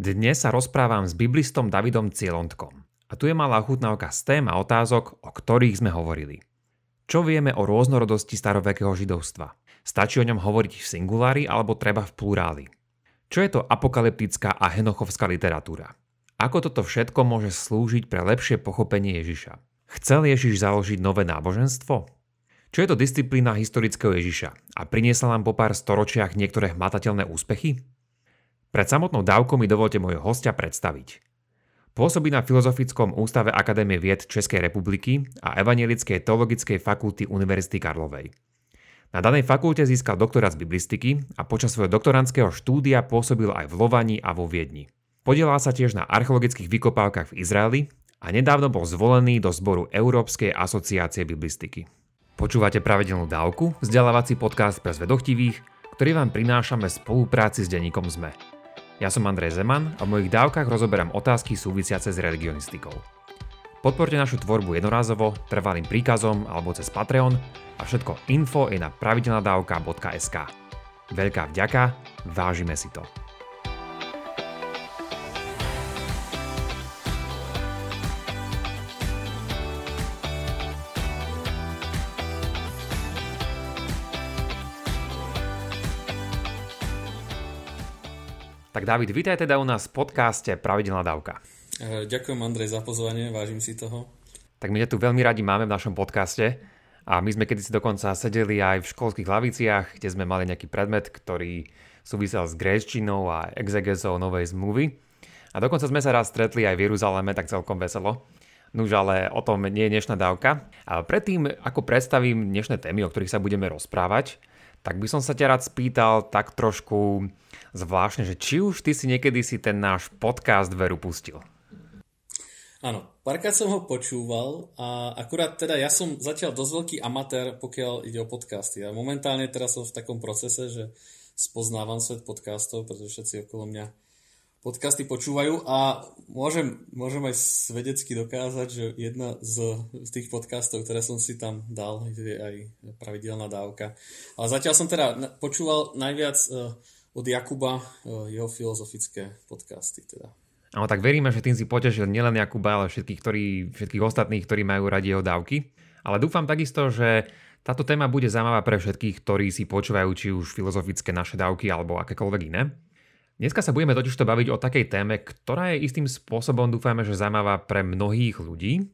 Dnes sa rozprávam s biblistom Davidom Cielontkom. A tu je malá chutnávka z tém a otázok, o ktorých sme hovorili. Čo vieme o rôznorodosti starovekého židovstva? Stačí o ňom hovoriť v singulári alebo treba v pluráli? Čo je to apokalyptická a henochovská literatúra? Ako toto všetko môže slúžiť pre lepšie pochopenie Ježiša? Chcel Ježiš založiť nové náboženstvo? Čo je to disciplína historického Ježiša a priniesla nám po pár storočiach niektoré hmatateľné úspechy? Pred samotnou dávkou mi dovolte môjho hostia predstaviť. Pôsobí na Filozofickom ústave Akadémie vied Českej republiky a Evangelickej teologickej fakulty Univerzity Karlovej. Na danej fakulte získal doktorát z biblistiky a počas svojho doktorandského štúdia pôsobil aj v Lovani a vo Viedni. Podielal sa tiež na archeologických vykopávkach v Izraeli a nedávno bol zvolený do zboru Európskej asociácie biblistiky. Počúvate pravidelnú dávku, vzdelávací podcast pre zvedochtivých, ktorý vám prinášame v spolupráci s denníkom ZME. Ja som Andrej Zeman a v mojich dávkach rozoberám otázky súvisiace s religionistikou. Podporte našu tvorbu jednorázovo, trvalým príkazom alebo cez Patreon a všetko info je na pravidelnadavka.sk. Veľká vďaka, vážime si to. Tak David, vítaj teda u nás v podcaste Pravidelná dávka. E, ďakujem Andrej za pozvanie, vážim si toho. Tak my ťa tu veľmi radi máme v našom podcaste a my sme kedysi dokonca sedeli aj v školských laviciach, kde sme mali nejaký predmet, ktorý súvisel s gréčtinou a exegezou novej zmluvy. A dokonca sme sa raz stretli aj v Jeruzaleme, tak celkom veselo. Nuž, ale o tom nie je dnešná dávka. A predtým, ako predstavím dnešné témy, o ktorých sa budeme rozprávať, tak by som sa ťa rád spýtal tak trošku zvláštne, že či už ty si niekedy si ten náš podcast veru pustil. Áno, párkrát som ho počúval a akurát teda ja som zatiaľ dosť veľký amatér, pokiaľ ide o podcasty. A momentálne teraz som v takom procese, že spoznávam svet podcastov, pretože všetci okolo mňa podcasty počúvajú a môžem, môžem aj svedecky dokázať, že jedna z, z tých podcastov, ktoré som si tam dal, je aj pravidelná dávka. Ale zatiaľ som teda počúval najviac uh, od Jakuba uh, jeho filozofické podcasty. Teda. No tak veríme, že tým si potešil nielen Jakuba, ale všetkých, ktorí, všetkých ostatných, ktorí majú radi jeho dávky. Ale dúfam takisto, že táto téma bude zaujímavá pre všetkých, ktorí si počúvajú či už filozofické naše dávky alebo akékoľvek iné. Dneska sa budeme totižto baviť o takej téme, ktorá je istým spôsobom, dúfame, že zaujímavá pre mnohých ľudí.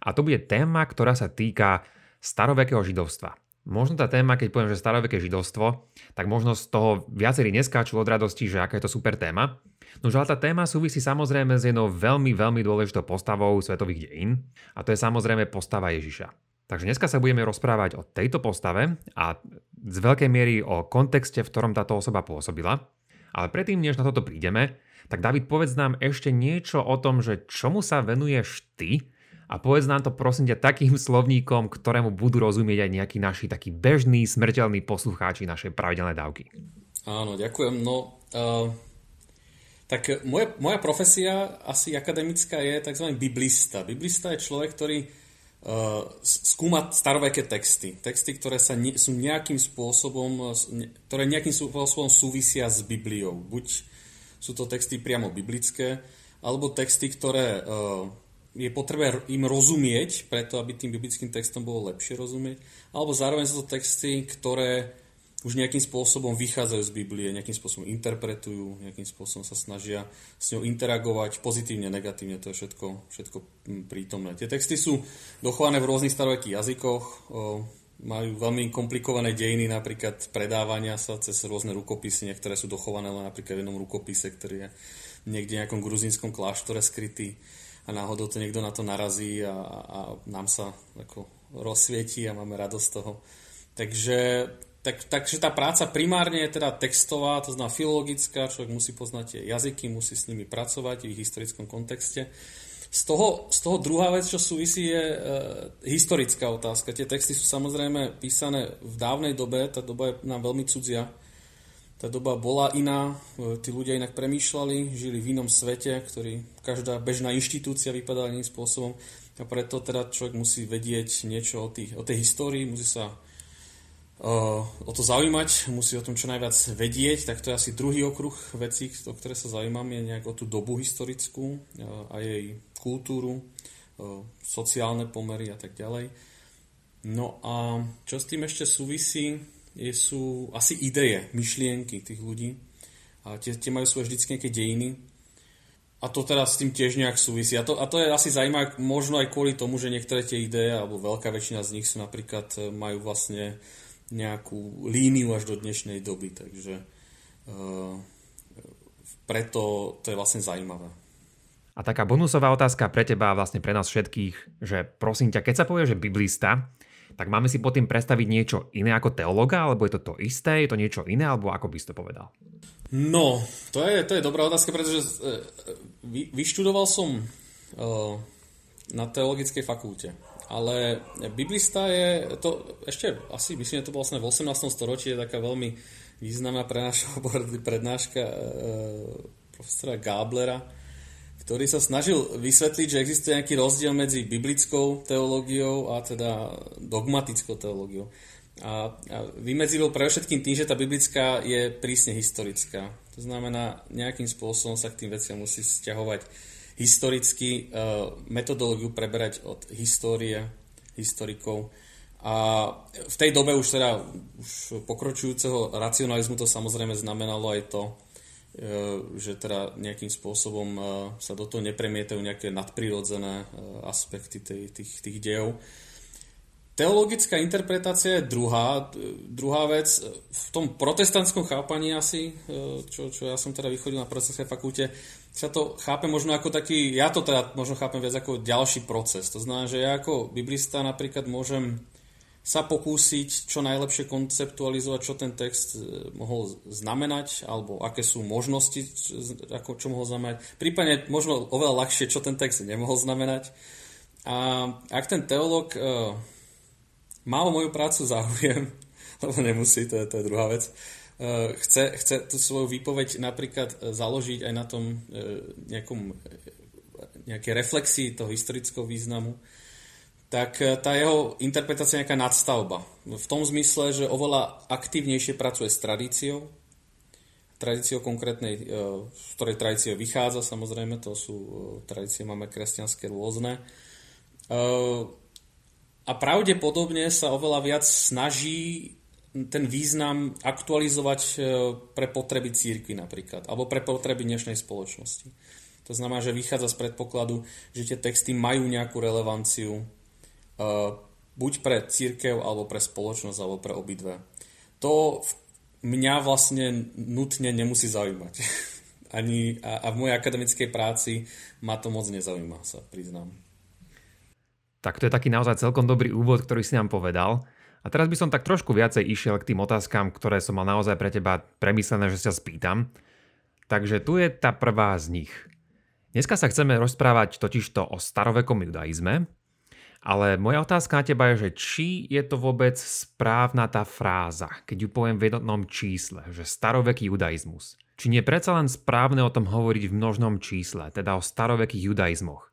A to bude téma, ktorá sa týka starovekého židovstva. Možno tá téma, keď poviem, že staroveké židovstvo, tak možno z toho viacerí neskáču od radosti, že aká je to super téma. No ale tá téma súvisí samozrejme s jednou veľmi, veľmi dôležitou postavou svetových dejín a to je samozrejme postava Ježiša. Takže dneska sa budeme rozprávať o tejto postave a z veľkej miery o kontexte, v ktorom táto osoba pôsobila. Ale predtým, než na toto prídeme, tak David, povedz nám ešte niečo o tom, že čomu sa venuješ ty a povedz nám to prosím ťa takým slovníkom, ktorému budú rozumieť aj nejakí naši takí bežní, smrteľní poslucháči našej pravidelnej dávky. Áno, ďakujem. No, uh, tak moje, moja profesia asi akademická je tzv. biblista. Biblista je človek, ktorý uh, skúma staroveké texty. Texty, ktoré sa ne, sú nejakým spôsobom, ktoré nejakým spôsobom súvisia s Bibliou. Buď sú to texty priamo biblické, alebo texty, ktoré uh, je potrebné im rozumieť, preto aby tým biblickým textom bolo lepšie rozumieť, alebo zároveň sú to texty, ktoré už nejakým spôsobom vychádzajú z Biblie, nejakým spôsobom interpretujú, nejakým spôsobom sa snažia s ňou interagovať pozitívne, negatívne, to je všetko, všetko hm, prítomné. Tie texty sú dochované v rôznych starovekých jazykoch, majú veľmi komplikované dejiny, napríklad predávania sa cez rôzne rukopisy, niektoré sú dochované len napríklad v jednom rukopise, ktorý je niekde v nejakom gruzínskom kláštore skrytý a náhodou to niekto na to narazí a, a nám sa ako rozsvietí a máme radosť z toho. Takže tak, takže tá práca primárne je teda textová, to znamená filologická, človek musí poznať tie jazyky, musí s nimi pracovať v ich historickom kontexte. Z toho, z toho druhá vec, čo súvisí, je e, historická otázka. Tie texty sú samozrejme písané v dávnej dobe, tá doba je nám veľmi cudzia. Tá doba bola iná, e, tí ľudia inak premýšľali, žili v inom svete, ktorý každá bežná inštitúcia vypadala iným spôsobom. A preto teda človek musí vedieť niečo o, tých, o tej histórii, musí sa o to zaujímať, musí o tom čo najviac vedieť, tak to je asi druhý okruh vecí, o ktoré sa zaujímam, je nejak o tú dobu historickú a jej kultúru, sociálne pomery a tak ďalej. No a čo s tým ešte súvisí, sú asi ideje, myšlienky tých ľudí. A tie, tie majú svoje vždycky nejaké dejiny. A to teda s tým tiež nejak súvisí. A to, a to je asi zaujímavé možno aj kvôli tomu, že niektoré tie ideje, alebo veľká väčšina z nich sú napríklad, majú vlastne nejakú líniu až do dnešnej doby, takže uh, preto to je vlastne zaujímavé. A taká bonusová otázka pre teba a vlastne pre nás všetkých, že prosím ťa, keď sa povie, že biblista, tak máme si pod tým predstaviť niečo iné ako teologa, alebo je to to isté, je to niečo iné, alebo ako by si to povedal? No, to je, to je dobrá otázka, pretože uh, vy, vyštudoval som uh, na teologickej fakulte ale biblista je, to ešte asi myslím, že to bolo vlastne v 18. storočí, je taká veľmi významná pre našho prednáška e, profesora Gáblera, ktorý sa snažil vysvetliť, že existuje nejaký rozdiel medzi biblickou teológiou a teda dogmatickou teológiou. A, a vymedzil pre všetkým tým, že tá biblická je prísne historická. To znamená, nejakým spôsobom sa k tým veciam musí vzťahovať historicky uh, metodológiu preberať od histórie, historikov. A v tej dobe už teda už pokročujúceho racionalizmu to samozrejme znamenalo aj to, že teda nejakým spôsobom uh, sa do toho nepremietajú nejaké nadprirodzené aspekty tej, tých, tých dejov. Teologická interpretácia je druhá, druhá vec. V tom protestantskom chápaní asi, čo, čo ja som teda vychodil na protestantskej fakulte, sa to chápe možno ako taký, ja to teda možno chápem viac ako ďalší proces. To znamená, že ja ako biblista napríklad môžem sa pokúsiť čo najlepšie konceptualizovať, čo ten text e, mohol znamenať, alebo aké sú možnosti, ako, čo mohol znamenať. Prípadne možno oveľa ľahšie, čo ten text nemohol znamenať. A ak ten teológ uh, mal moju prácu záujem, lebo nemusí, to je, to je druhá vec, uh, chce, chce tú svoju výpoveď napríklad uh, založiť aj na tom uh, nejakom, nejaké reflexii toho historického významu, tak tá jeho interpretácia je nejaká nadstavba. V tom zmysle, že oveľa aktívnejšie pracuje s tradíciou, tradíciou konkrétnej, z ktorej tradície vychádza, samozrejme, to sú tradície, máme kresťanské rôzne a pravdepodobne sa oveľa viac snaží ten význam aktualizovať e, pre potreby církvy napríklad, alebo pre potreby dnešnej spoločnosti. To znamená, že vychádza z predpokladu, že tie texty majú nejakú relevanciu e, buď pre církev, alebo pre spoločnosť, alebo pre obidve. To mňa vlastne nutne nemusí zaujímať. Ani, a, a v mojej akademickej práci ma to moc nezaujíma, sa priznám. Tak to je taký naozaj celkom dobrý úvod, ktorý si nám povedal. A teraz by som tak trošku viacej išiel k tým otázkam, ktoré som mal naozaj pre teba premyslené, že sa spýtam. Takže tu je tá prvá z nich. Dneska sa chceme rozprávať totižto o starovekom judaizme, ale moja otázka na teba je, že či je to vôbec správna tá fráza, keď ju poviem v jednotnom čísle, že staroveký judaizmus. Či nie predsa len správne o tom hovoriť v množnom čísle, teda o starovekých judaizmoch.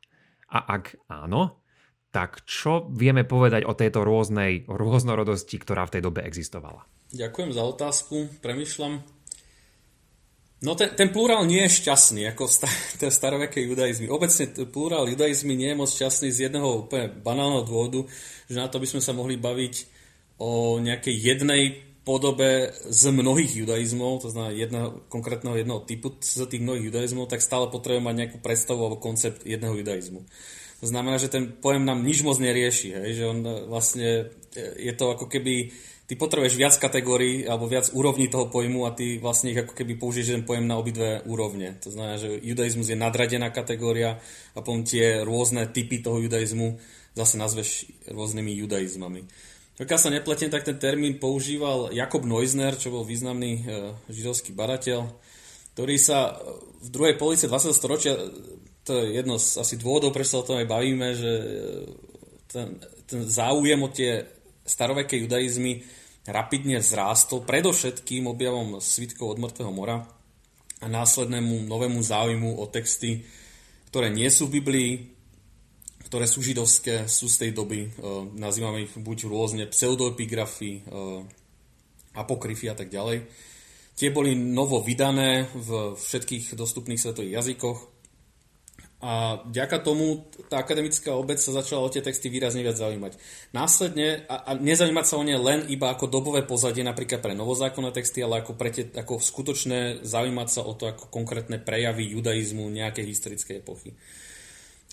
A ak áno, tak čo vieme povedať o tejto rôznej rôznorodosti, ktorá v tej dobe existovala? Ďakujem za otázku, premyšľam. No ten, ten plurál nie je šťastný, ako sta- starovekej judaizmy. Obecne plurál judaizmy nie je moc šťastný z jedného úplne banálneho dôvodu, že na to by sme sa mohli baviť o nejakej jednej podobe z mnohých judaizmov, to znamená jedného, konkrétneho jedného typu z tých mnohých judaizmov, tak stále potrebujeme mať nejakú predstavu alebo koncept jedného judaizmu. To znamená, že ten pojem nám nič moc nerieši, hej? že on e, vlastne e, je to ako keby ty potrebuješ viac kategórií alebo viac úrovní toho pojmu a ty vlastne ich ako keby použiješ ten pojem na obidve úrovne. To znamená, že judaizmus je nadradená kategória a potom tie rôzne typy toho judaizmu zase nazveš rôznymi judaizmami. Ak sa nepletiem, tak ten termín používal Jakob Neusner, čo bol významný e, židovský barateľ, ktorý sa v druhej polici 20. storočia to je jedno z asi dôvodov, prečo sa o tom aj bavíme, že e, ten, ten záujem o tie staroveké judaizmy rapidne vzrástol, predovšetkým objavom svitkov od Mŕtvého mora a následnému novému záujmu o texty, ktoré nie sú v Biblii, ktoré sú židovské, sú z tej doby, e, nazývame ich buď rôzne pseudoepigrafy, e, apokryfy a tak ďalej. Tie boli novo vydané v všetkých dostupných svetových jazykoch a vďaka tomu tá akademická obec sa začala o tie texty výrazne viac zaujímať. Následne, a, a nezaujímať sa o ne len iba ako dobové pozadie, napríklad pre novozákonné texty, ale ako, pre tie, ako skutočné zaujímať sa o to ako konkrétne prejavy judaizmu nejakej historickej epochy.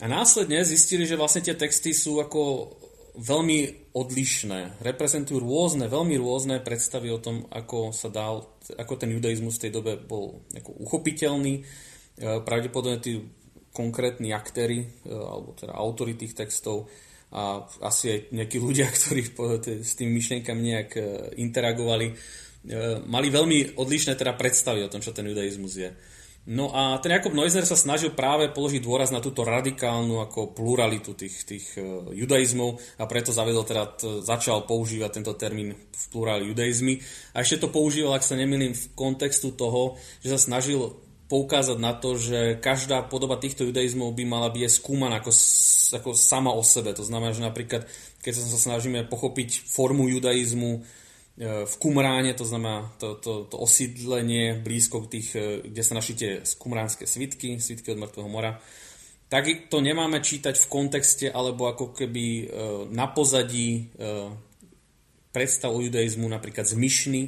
A následne zistili, že vlastne tie texty sú ako veľmi odlišné. Reprezentujú rôzne, veľmi rôzne predstavy o tom, ako sa dal, ako ten judaizmus v tej dobe bol uchopiteľný. E, pravdepodobne tí konkrétni aktéry, e, alebo teda autory tých textov a asi aj nejakí ľudia, ktorí s tými myšlienkami nejak e, interagovali, e, mali veľmi odlišné teda predstavy o tom, čo ten judaizmus je. No a ten Jakob Neusner sa snažil práve položiť dôraz na túto radikálnu ako pluralitu tých, tých judaizmov a preto zavedol teda, začal používať tento termín v pluráli judaizmy. A ešte to používal, ak sa nemýlim, v kontextu toho, že sa snažil poukázať na to, že každá podoba týchto judaizmov by mala byť skúmaná ako, ako sama o sebe. To znamená, že napríklad, keď sa snažíme pochopiť formu judaizmu e, v Kumráne, to znamená to, to, to osídlenie blízko tých, e, kde sa našli tie kumránske svitky, svitky od mŕtvého mora, tak to nemáme čítať v kontexte alebo ako keby e, na pozadí predstav o judaizmu napríklad z myšny,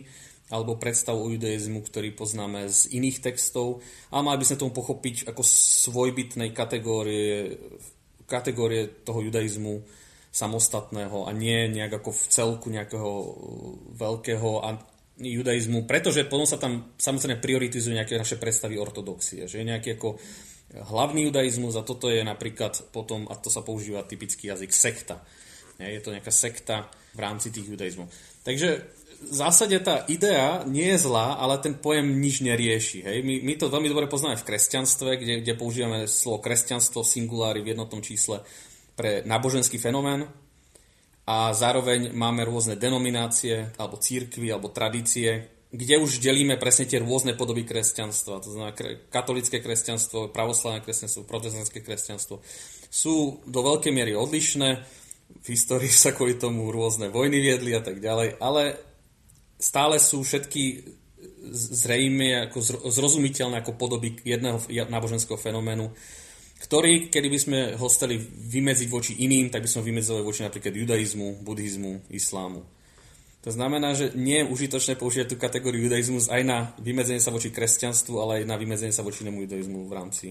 alebo predstavu o judaizmu, ktorý poznáme z iných textov a mali by sme tomu pochopiť ako svojbytnej kategórie, kategórie toho judaizmu samostatného a nie nejak ako v celku nejakého veľkého judaizmu, pretože potom sa tam samozrejme prioritizujú nejaké naše predstavy ortodoxie, že je nejaký ako hlavný judaizmus a toto je napríklad potom, a to sa používa typický jazyk, sekta. Je to nejaká sekta v rámci tých judaizmov. Takže v zásade tá idea nie je zlá, ale ten pojem nič nerieši. Hej? My, my to veľmi dobre poznáme v kresťanstve, kde, kde používame slovo kresťanstvo singulári v jednotnom čísle pre náboženský fenomén a zároveň máme rôzne denominácie alebo církvy alebo tradície, kde už delíme presne tie rôzne podoby kresťanstva. To znamená katolické kresťanstvo, pravoslavné kresťanstvo, protestantské kresťanstvo. Sú do veľkej miery odlišné, v histórii sa kvôli tomu rôzne vojny viedli a tak ďalej, ale stále sú všetky zrejme ako zrozumiteľné ako podoby jedného náboženského fenoménu, ktorý, kedy by sme ho stali vymedziť voči iným, tak by sme vymedzovali voči napríklad judaizmu, buddhizmu, islámu. To znamená, že nie je užitočné používať tú kategóriu judaizmus aj na vymedzenie sa voči kresťanstvu, ale aj na vymedzenie sa voči inému judaizmu v rámci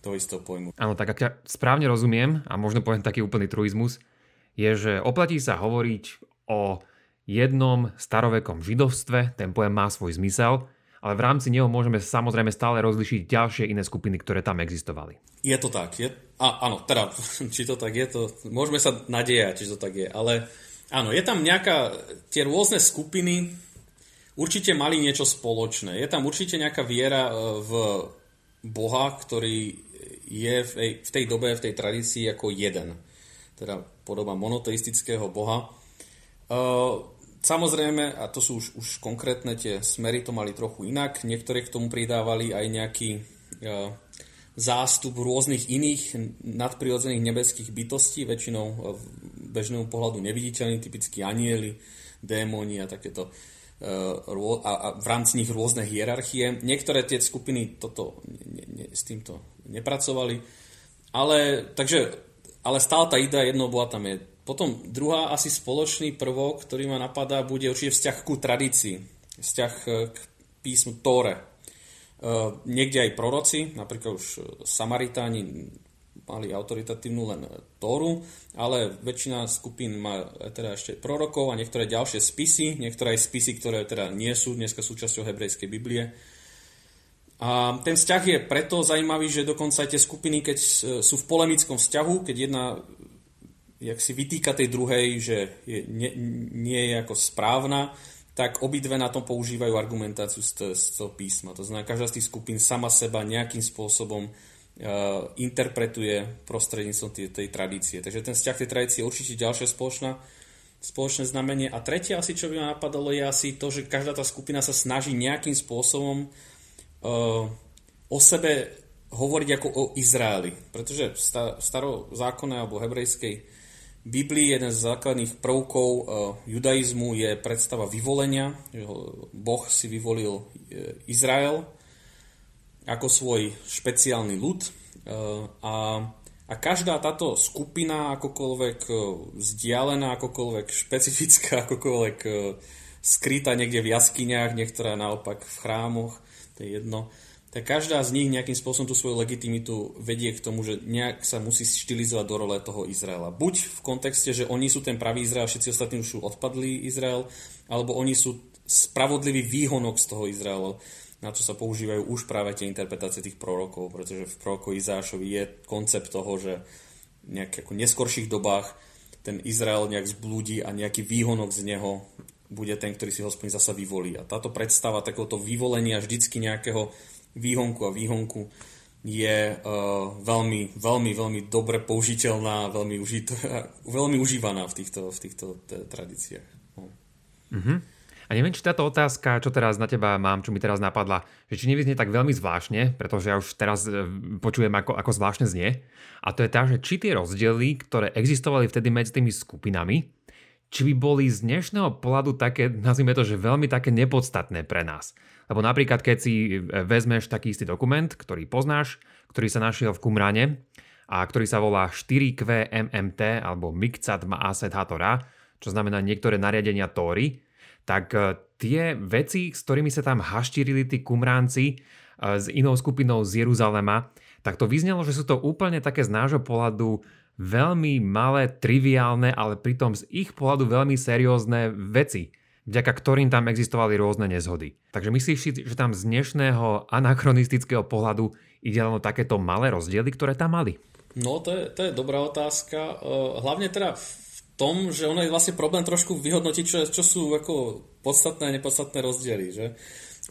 toho istého pojmu. Áno, tak ak ja správne rozumiem, a možno poviem taký úplný truizmus, je, že oplatí sa hovoriť o jednom starovekom židovstve, ten pojem má svoj zmysel, ale v rámci neho môžeme samozrejme stále rozlišiť ďalšie iné skupiny, ktoré tam existovali. Je to tak, je? A, áno, teda, či to tak je, to môžeme sa nadejať, či to tak je, ale áno, je tam nejaká, tie rôzne skupiny určite mali niečo spoločné. Je tam určite nejaká viera e, v Boha, ktorý je v tej, dobe, v tej tradícii ako jeden. Teda podoba monoteistického Boha. Uh, Samozrejme, a to sú už, už konkrétne tie smery, to mali trochu inak. Niektoré k tomu pridávali aj nejaký e, zástup rôznych iných nadprirodzených nebeských bytostí, väčšinou e, bežnému pohľadu neviditeľní, typicky anieli, démoni a takéto e, a, a v rámci nich rôzne hierarchie. Niektoré tie skupiny toto ne, ne, s týmto nepracovali, ale, takže, ale stále tá idea jednou bola tam je potom druhá asi spoločný prvok, ktorý ma napadá, bude určite vzťah ku tradícii. Vzťah e, k písmu Tóre. E, niekde aj proroci, napríklad už Samaritáni mali autoritatívnu len Tóru, ale väčšina skupín má teda ešte prorokov a niektoré ďalšie spisy, niektoré aj spisy, ktoré teda nie sú dneska súčasťou hebrejskej Biblie. A ten vzťah je preto zaujímavý, že dokonca aj tie skupiny, keď sú v polemickom vzťahu, keď jedna jak si vytýka tej druhej, že je, nie, nie je ako správna, tak obidve na tom používajú argumentáciu z, z toho písma. To znamená, každá z tých skupín sama seba nejakým spôsobom uh, interpretuje prostredníctvom tej, tej tradície. Takže ten vzťah tej tradície je určite ďalšia spoločná, spoločné znamenie. A tretie asi, čo by ma napadalo, je asi to, že každá tá skupina sa snaží nejakým spôsobom uh, o sebe hovoriť ako o Izraeli. Pretože v starozákonnej alebo hebrejskej Biblii jeden z základných prvkov uh, judaizmu je predstava vyvolenia. Boh si vyvolil uh, Izrael ako svoj špeciálny ľud uh, a, a každá táto skupina, akokoľvek vzdialená, akokoľvek špecifická, akokoľvek skrytá niekde v jaskyniach, niektorá naopak v chrámoch, to je jedno, tak každá z nich nejakým spôsobom tú svoju legitimitu vedie k tomu, že nejak sa musí štilizovať do role toho Izraela. Buď v kontexte, že oni sú ten pravý Izrael, všetci ostatní už sú odpadlý Izrael, alebo oni sú spravodlivý výhonok z toho Izraela, na čo sa používajú už práve tie interpretácie tých prorokov, pretože v proroku Izášovi je koncept toho, že v nejakých neskorších dobách ten Izrael nejak zblúdi a nejaký výhonok z neho bude ten, ktorý si hospodin zasa vyvolí. A táto predstava takéhoto vyvolenia vždycky nejakého výhonku a výhonku je uh, veľmi, veľmi, veľmi dobre použiteľná, veľmi, užito, veľmi užívaná v týchto, v týchto t- tradíciách. Mm-hmm. A neviem, či táto otázka, čo teraz na teba mám, čo mi teraz napadla, že či nevyznie tak veľmi zvláštne, pretože ja už teraz e, počujem, ako, ako zvláštne znie. A to je tá, že či tie rozdiely, ktoré existovali vtedy medzi tými skupinami, či by boli z dnešného pohľadu také, nazvime to, že veľmi také nepodstatné pre nás. Lebo napríklad, keď si e, vezmeš taký istý dokument, ktorý poznáš, ktorý sa našiel v Kumrane a ktorý sa volá 4QMMT alebo Mikcat Maaset Hatora, čo znamená niektoré nariadenia Tóry, tak e, tie veci, s ktorými sa tam haštírili tí kumránci e, s inou skupinou z Jeruzalema, tak to vyznelo, že sú to úplne také z nášho pohľadu veľmi malé, triviálne, ale pritom z ich pohľadu veľmi seriózne veci vďaka ktorým tam existovali rôzne nezhody. Takže myslíš si, že tam z dnešného anachronistického pohľadu ide len o takéto malé rozdiely, ktoré tam mali? No, to je, to je dobrá otázka. E, hlavne teda v tom, že ono je vlastne problém trošku vyhodnotiť, čo, čo sú ako podstatné a nepodstatné rozdiely. Že?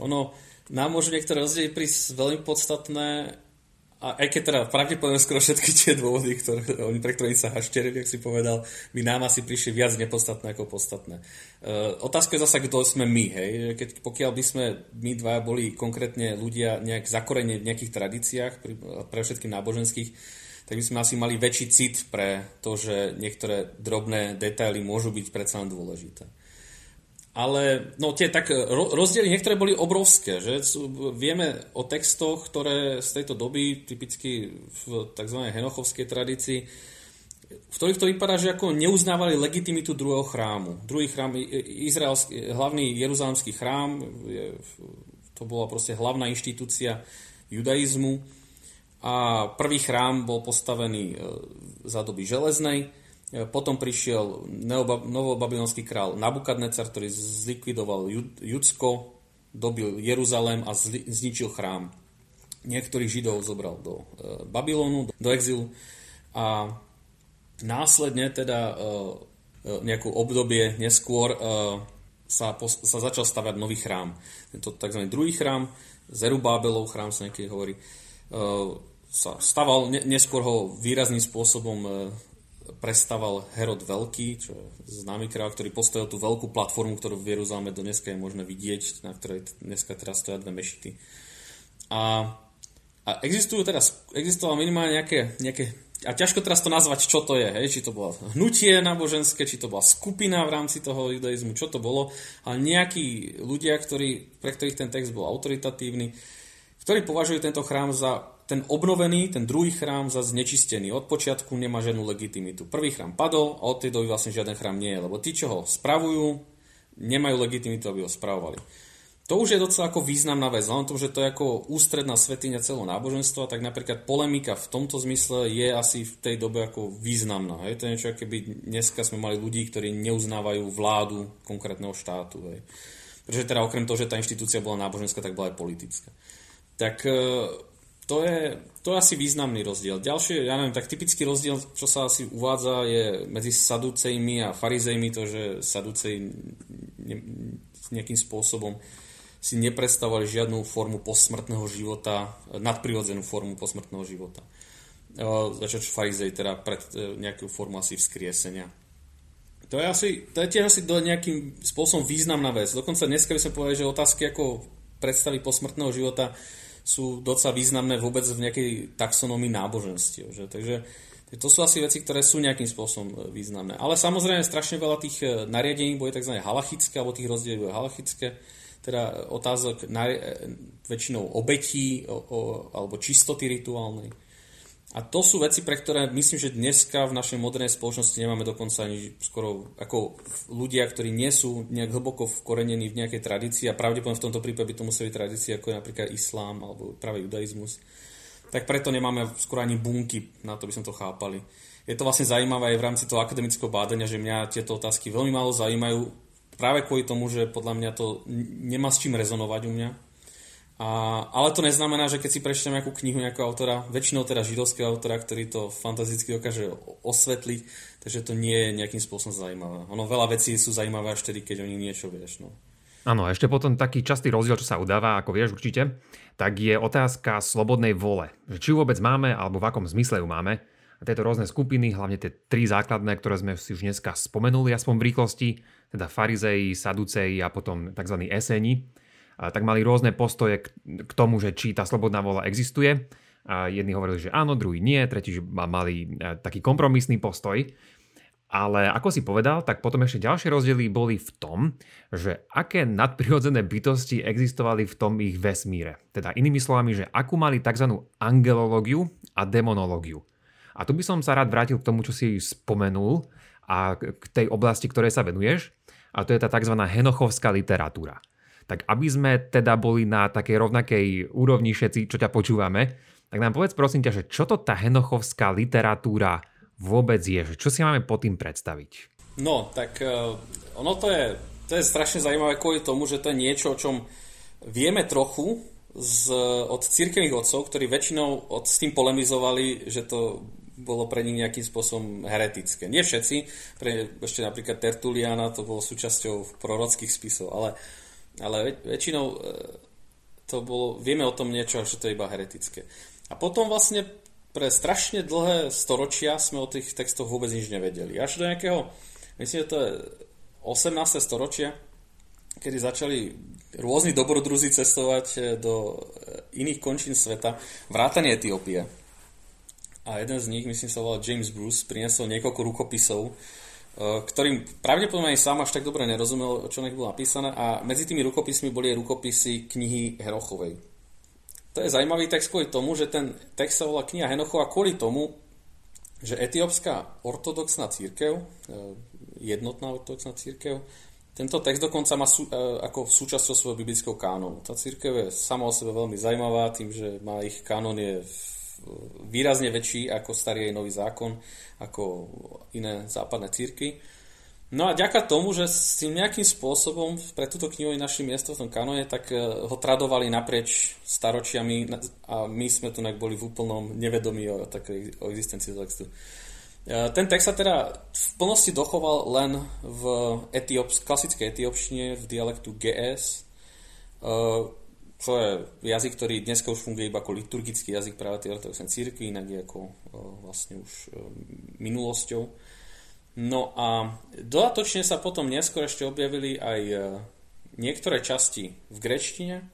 Ono, nám môžu niektoré rozdiely prísť veľmi podstatné a aj keď teda pravdepodobne skoro všetky tie dôvody, ktoré, oni, pre ktoré sa hašterili, ak si povedal, by nám asi prišli viac nepodstatné ako podstatné. Uh, otázka je zasa, kto sme my, hej? Keď, pokiaľ by sme my dva boli konkrétne ľudia nejak zakorene v nejakých tradíciách, pre všetkých náboženských, tak by sme asi mali väčší cit pre to, že niektoré drobné detaily môžu byť predsa len dôležité ale no tie tak rozdiely niektoré boli obrovské, že vieme o textoch, ktoré z tejto doby, typicky v tzv. henochovskej tradícii, v ktorých to vypadá, že ako neuznávali legitimitu druhého chrámu. Druhý chrám, izraelský, hlavný jeruzalemský chrám, to bola proste hlavná inštitúcia judaizmu a prvý chrám bol postavený e, za doby železnej E, potom prišiel novobabylonský král Nabukadnecar, ktorý zlikvidoval Judsko, dobil Jeruzalém a zničil chrám. Niektorých Židov zobral do e, Babylonu, do exilu a následne teda e, nejakú obdobie neskôr sa, sa začal stavať nový chrám. Tento tzv. druhý chrám, Zerubábelov chrám sa niekedy hovorí, sa staval, neskôr ho výrazným spôsobom prestaval Herod Veľký, čo je známy kráľ, ktorý postavil tú veľkú platformu, ktorú v Jeruzaleme do dneska je možné vidieť, na ktorej dneska teraz stoja dve mešity. A, a existujú teraz, existovalo minimálne nejaké, nejaké a ťažko teraz to nazvať, čo to je, hej? či to bolo hnutie náboženské, či to bola skupina v rámci toho judaizmu, čo to bolo, ale nejakí ľudia, ktorí, pre ktorých ten text bol autoritatívny, ktorí považujú tento chrám za ten obnovený, ten druhý chrám za znečistený. Od počiatku nemá žiadnu legitimitu. Prvý chrám padol a od tej doby vlastne žiaden chrám nie je, lebo tí, čo ho spravujú, nemajú legitimitu, aby ho spravovali. To už je docela ako významná vec, len tom, že to je ako ústredná svetiňa celého náboženstva, tak napríklad polemika v tomto zmysle je asi v tej dobe ako významná. Hej? To je niečo, keby dneska sme mali ľudí, ktorí neuznávajú vládu konkrétneho štátu. Hej? Pretože teda okrem toho, že tá inštitúcia bola náboženská, tak bola aj politická. Tak e, to je, to je asi významný rozdiel. Ďalšie, ja neviem, tak typický rozdiel, čo sa asi uvádza, je medzi saducejmi a farizejmi to, že saducej ne, nejakým spôsobom si nepredstavovali žiadnu formu posmrtného života, nadprirodzenú formu posmrtného života. Začať farizej teda pred e, nejakú formu asi vzkriesenia. To je, asi, to je tiež asi do nejakým spôsobom významná vec. Dokonca dneska by sme povedali, že otázky ako predstavy posmrtného života sú docela významné vôbec v nejakej taxonomii náboženstiev. Že? Takže, To sú asi veci, ktoré sú nejakým spôsobom e, významné. Ale samozrejme strašne veľa tých e, nariadení bude tzv. halachické, alebo tých rozdielov bude halachické, teda otázok na, e, väčšinou obetí o, o, alebo čistoty rituálnej. A to sú veci, pre ktoré myslím, že dneska v našej modernej spoločnosti nemáme dokonca ani skoro ako ľudia, ktorí nie sú nejak hlboko vkorenení v nejakej tradícii a pravdepodobne v tomto prípade by to museli tradície ako je napríklad islám alebo práve judaizmus tak preto nemáme skoro ani bunky, na to by som to chápali. Je to vlastne zaujímavé aj v rámci toho akademického bádania, že mňa tieto otázky veľmi málo zaujímajú, práve kvôli tomu, že podľa mňa to nemá s čím rezonovať u mňa. A, ale to neznamená, že keď si prečítam nejakú knihu nejakého autora, väčšinou teda židovského autora, ktorý to fantasticky dokáže osvetliť, takže to nie je nejakým spôsobom zaujímavé. Ono veľa vecí sú zaujímavé až vtedy, keď o nich niečo vieš. No. Áno, ešte potom taký častý rozdiel, čo sa udáva, ako vieš určite, tak je otázka slobodnej vole. Že či vôbec máme, alebo v akom zmysle ju máme. A tieto rôzne skupiny, hlavne tie tri základné, ktoré sme si už dneska spomenuli aspoň v rýchlosti, teda farizei, saduceji a potom tzv. eseni, tak mali rôzne postoje k tomu, že či tá slobodná vola existuje. Jedni hovorili, že áno, druhý nie, tretí, že mali e, taký kompromisný postoj. Ale ako si povedal, tak potom ešte ďalšie rozdiely boli v tom, že aké nadprirodzené bytosti existovali v tom ich vesmíre. Teda inými slovami, že akú mali tzv. angelológiu a demonológiu. A tu by som sa rád vrátil k tomu, čo si spomenul a k tej oblasti, ktorej sa venuješ. A to je tá tzv. henochovská literatúra. Tak aby sme teda boli na takej rovnakej úrovni všetci, čo ťa počúvame, tak nám povedz prosím ťa, že čo to tá henochovská literatúra vôbec je? Čo si máme pod tým predstaviť? No, tak uh, ono to je, to je strašne zaujímavé kvôli tomu, že to je niečo, o čom vieme trochu z, od církevných otcov, ktorí väčšinou od, s tým polemizovali, že to bolo pre nich nejakým spôsobom heretické. Nie všetci, pre ešte napríklad Tertuliana to bolo súčasťou prorockých spisov, ale, ale väčšinou e, to bolo, vieme o tom niečo, že to je iba heretické. A potom vlastne pre strašne dlhé storočia sme o tých textoch vôbec nič nevedeli. Až do nejakého, myslím, že to je 18. storočia, kedy začali rôzni dobrodruzi cestovať eh, do eh, iných končín sveta, vrátane Etiópie. A jeden z nich, myslím sa volal James Bruce, priniesol niekoľko rukopisov, ktorým pravdepodobne aj sám až tak dobre nerozumel, čo nech bolo napísané. A medzi tými rukopismi boli rukopisy knihy Herochovej. To je zaujímavý text kvôli tomu, že ten text sa volá kniha Henochova kvôli tomu, že etiópska ortodoxná církev, e, jednotná ortodoxná církev, tento text dokonca má sú, e, ako súčasťou svojho biblického kánonu. Tá církev je sama o sebe veľmi zaujímavá tým, že má ich kánon je výrazne väčší ako starý nový zákon, ako iné západné círky. No a ďaká tomu, že s tým nejakým spôsobom pre túto knihu našli miesto v tom kanone, tak e, ho tradovali naprieč staročiami a my sme tu boli v úplnom nevedomí o, takej, o existencii textu. E, ten text sa teda v plnosti dochoval len v etiops, klasickej etiopštine, v dialektu GS, e, je jazyk, ktorý dnes už funguje iba ako liturgický jazyk práve tej ortodoxnej církvy, inak je ako vlastne už minulosťou. No a dodatočne sa potom neskôr ešte objavili aj e, niektoré časti v grečtine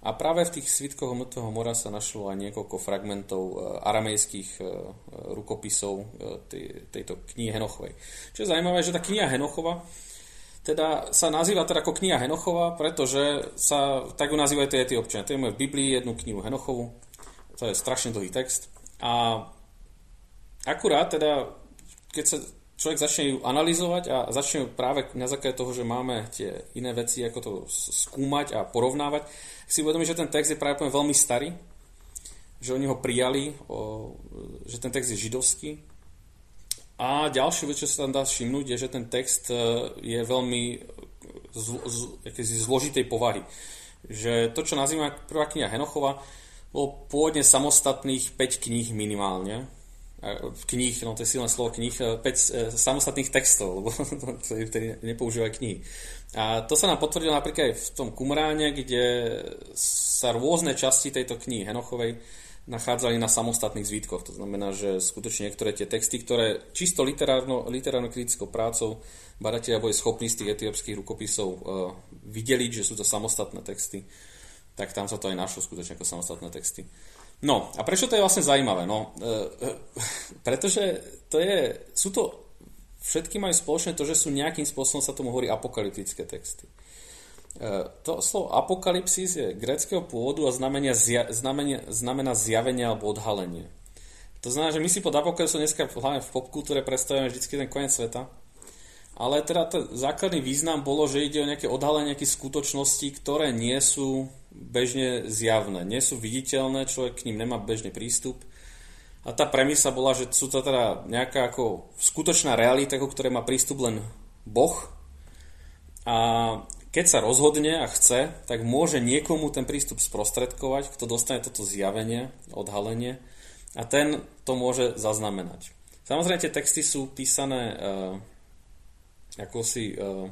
a práve v tých svitkoch Mŕtvého mora sa našlo aj niekoľko fragmentov e, aramejských e, rukopisov tejto knihy Henochovej. Čo je zaujímavé, že tá kniha Henochova teda sa nazýva teda ako kniha Henochova, pretože sa tak ju nazývajú tie občania. To je v Biblii jednu knihu Henochovu, to je strašne dlhý text. A akurát teda, keď sa človek začne ju analyzovať a začne práve na základe toho, že máme tie iné veci, ako to skúmať a porovnávať, si uvedomí, že ten text je práve veľmi starý, že oni ho prijali, o, že ten text je židovský. A ďalšiu vec, čo sa tam dá všimnúť, je, že ten text e, je veľmi zl, zl, zložitej povahy. Že to, čo nazývame prvá kniha Henochova, bolo pôvodne samostatných 5 kníh minimálne, kníh, no to je silné slovo kníh, 5 e, e, samostatných textov, lebo vtedy nepoužívajú knihy. A to sa nám potvrdilo napríklad aj v tom Kumráne, kde sa rôzne časti tejto knihy Henochovej nachádzali na samostatných zvítkoch. To znamená, že skutočne niektoré tie texty, ktoré čisto literárno, literárno-kritickou prácou badatelia boli schopní z tých etiópskych rukopisov uh, videliť, že sú to samostatné texty, tak tam sa to aj našlo skutočne ako samostatné texty. No, a prečo to je vlastne zaujímavé? No, e, e, pretože to je, sú to, všetky majú spoločné to, že sú nejakým spôsobom, sa tomu hovorí apokalyptické texty. E, to slovo apokalypsis je greckého pôvodu a znamenia, zja, znamenia, znamená zjavenie alebo odhalenie. To znamená, že my si pod apokalypsou dneska hlavne v popkultúre predstavujeme vždy ten koniec sveta, ale teda ten základný význam bolo, že ide o nejaké odhalenie nejakých skutočností, ktoré nie sú bežne zjavné, nie sú viditeľné, človek k ním nemá bežný prístup. A tá premisa bola, že sú to teda nejaká ako skutočná realita, ako ktoré má prístup len Boh. A keď sa rozhodne a chce, tak môže niekomu ten prístup sprostredkovať, kto dostane toto zjavenie, odhalenie a ten to môže zaznamenať. Samozrejme, tie texty sú písané ako si, uh,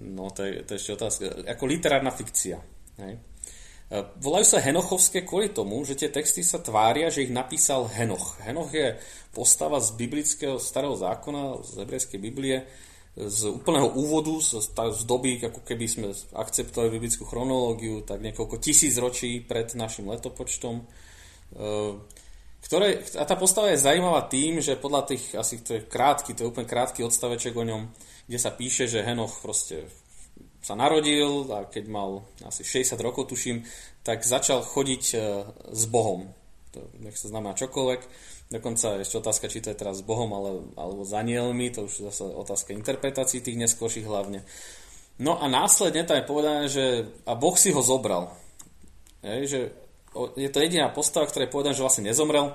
no to je, to je ešte otázka, ako literárna fikcia. Hej? Uh, volajú sa Henochovské kvôli tomu, že tie texty sa tvária, že ich napísal Henoch. Henoch je postava z biblického starého zákona, z hebrejskej Biblie, z úplného úvodu, z, z doby, ako keby sme akceptovali biblickú chronológiu, tak niekoľko tisíc ročí pred našim letopočtom. Uh, ktoré, a tá postava je zaujímavá tým, že podľa tých, asi to je krátky, to je úplne krátky odstaveček o ňom, kde sa píše, že Henoch proste sa narodil a keď mal asi 60 rokov, tuším, tak začal chodiť e, s Bohom. To nech sa znamená čokoľvek. Dokonca ešte otázka, či to je teraz s Bohom ale, alebo s anielmi, to už je zase otázka interpretácií tých neskôrších hlavne. No a následne tam je povedané, že a Boh si ho zobral. Je, že je to jediná postava, ktorá je povedaná, že vlastne nezomrel,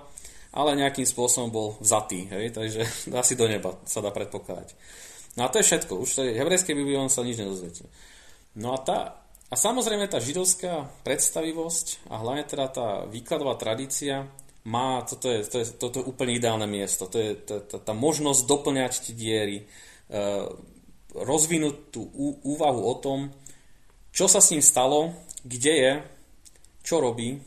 ale nejakým spôsobom bol vzatý, hej, takže asi do neba sa dá predpokladať. No a to je všetko, už v hebrejskej Biblii sa nič nedozviete. No a tá, a samozrejme tá židovská predstavivosť a hlavne teda tá výkladová tradícia má, toto je, to je, toto je úplne ideálne miesto, to je tá, tá, tá možnosť doplňať tie diery, e, rozvinúť tú úvahu o tom, čo sa s ním stalo, kde je, čo robí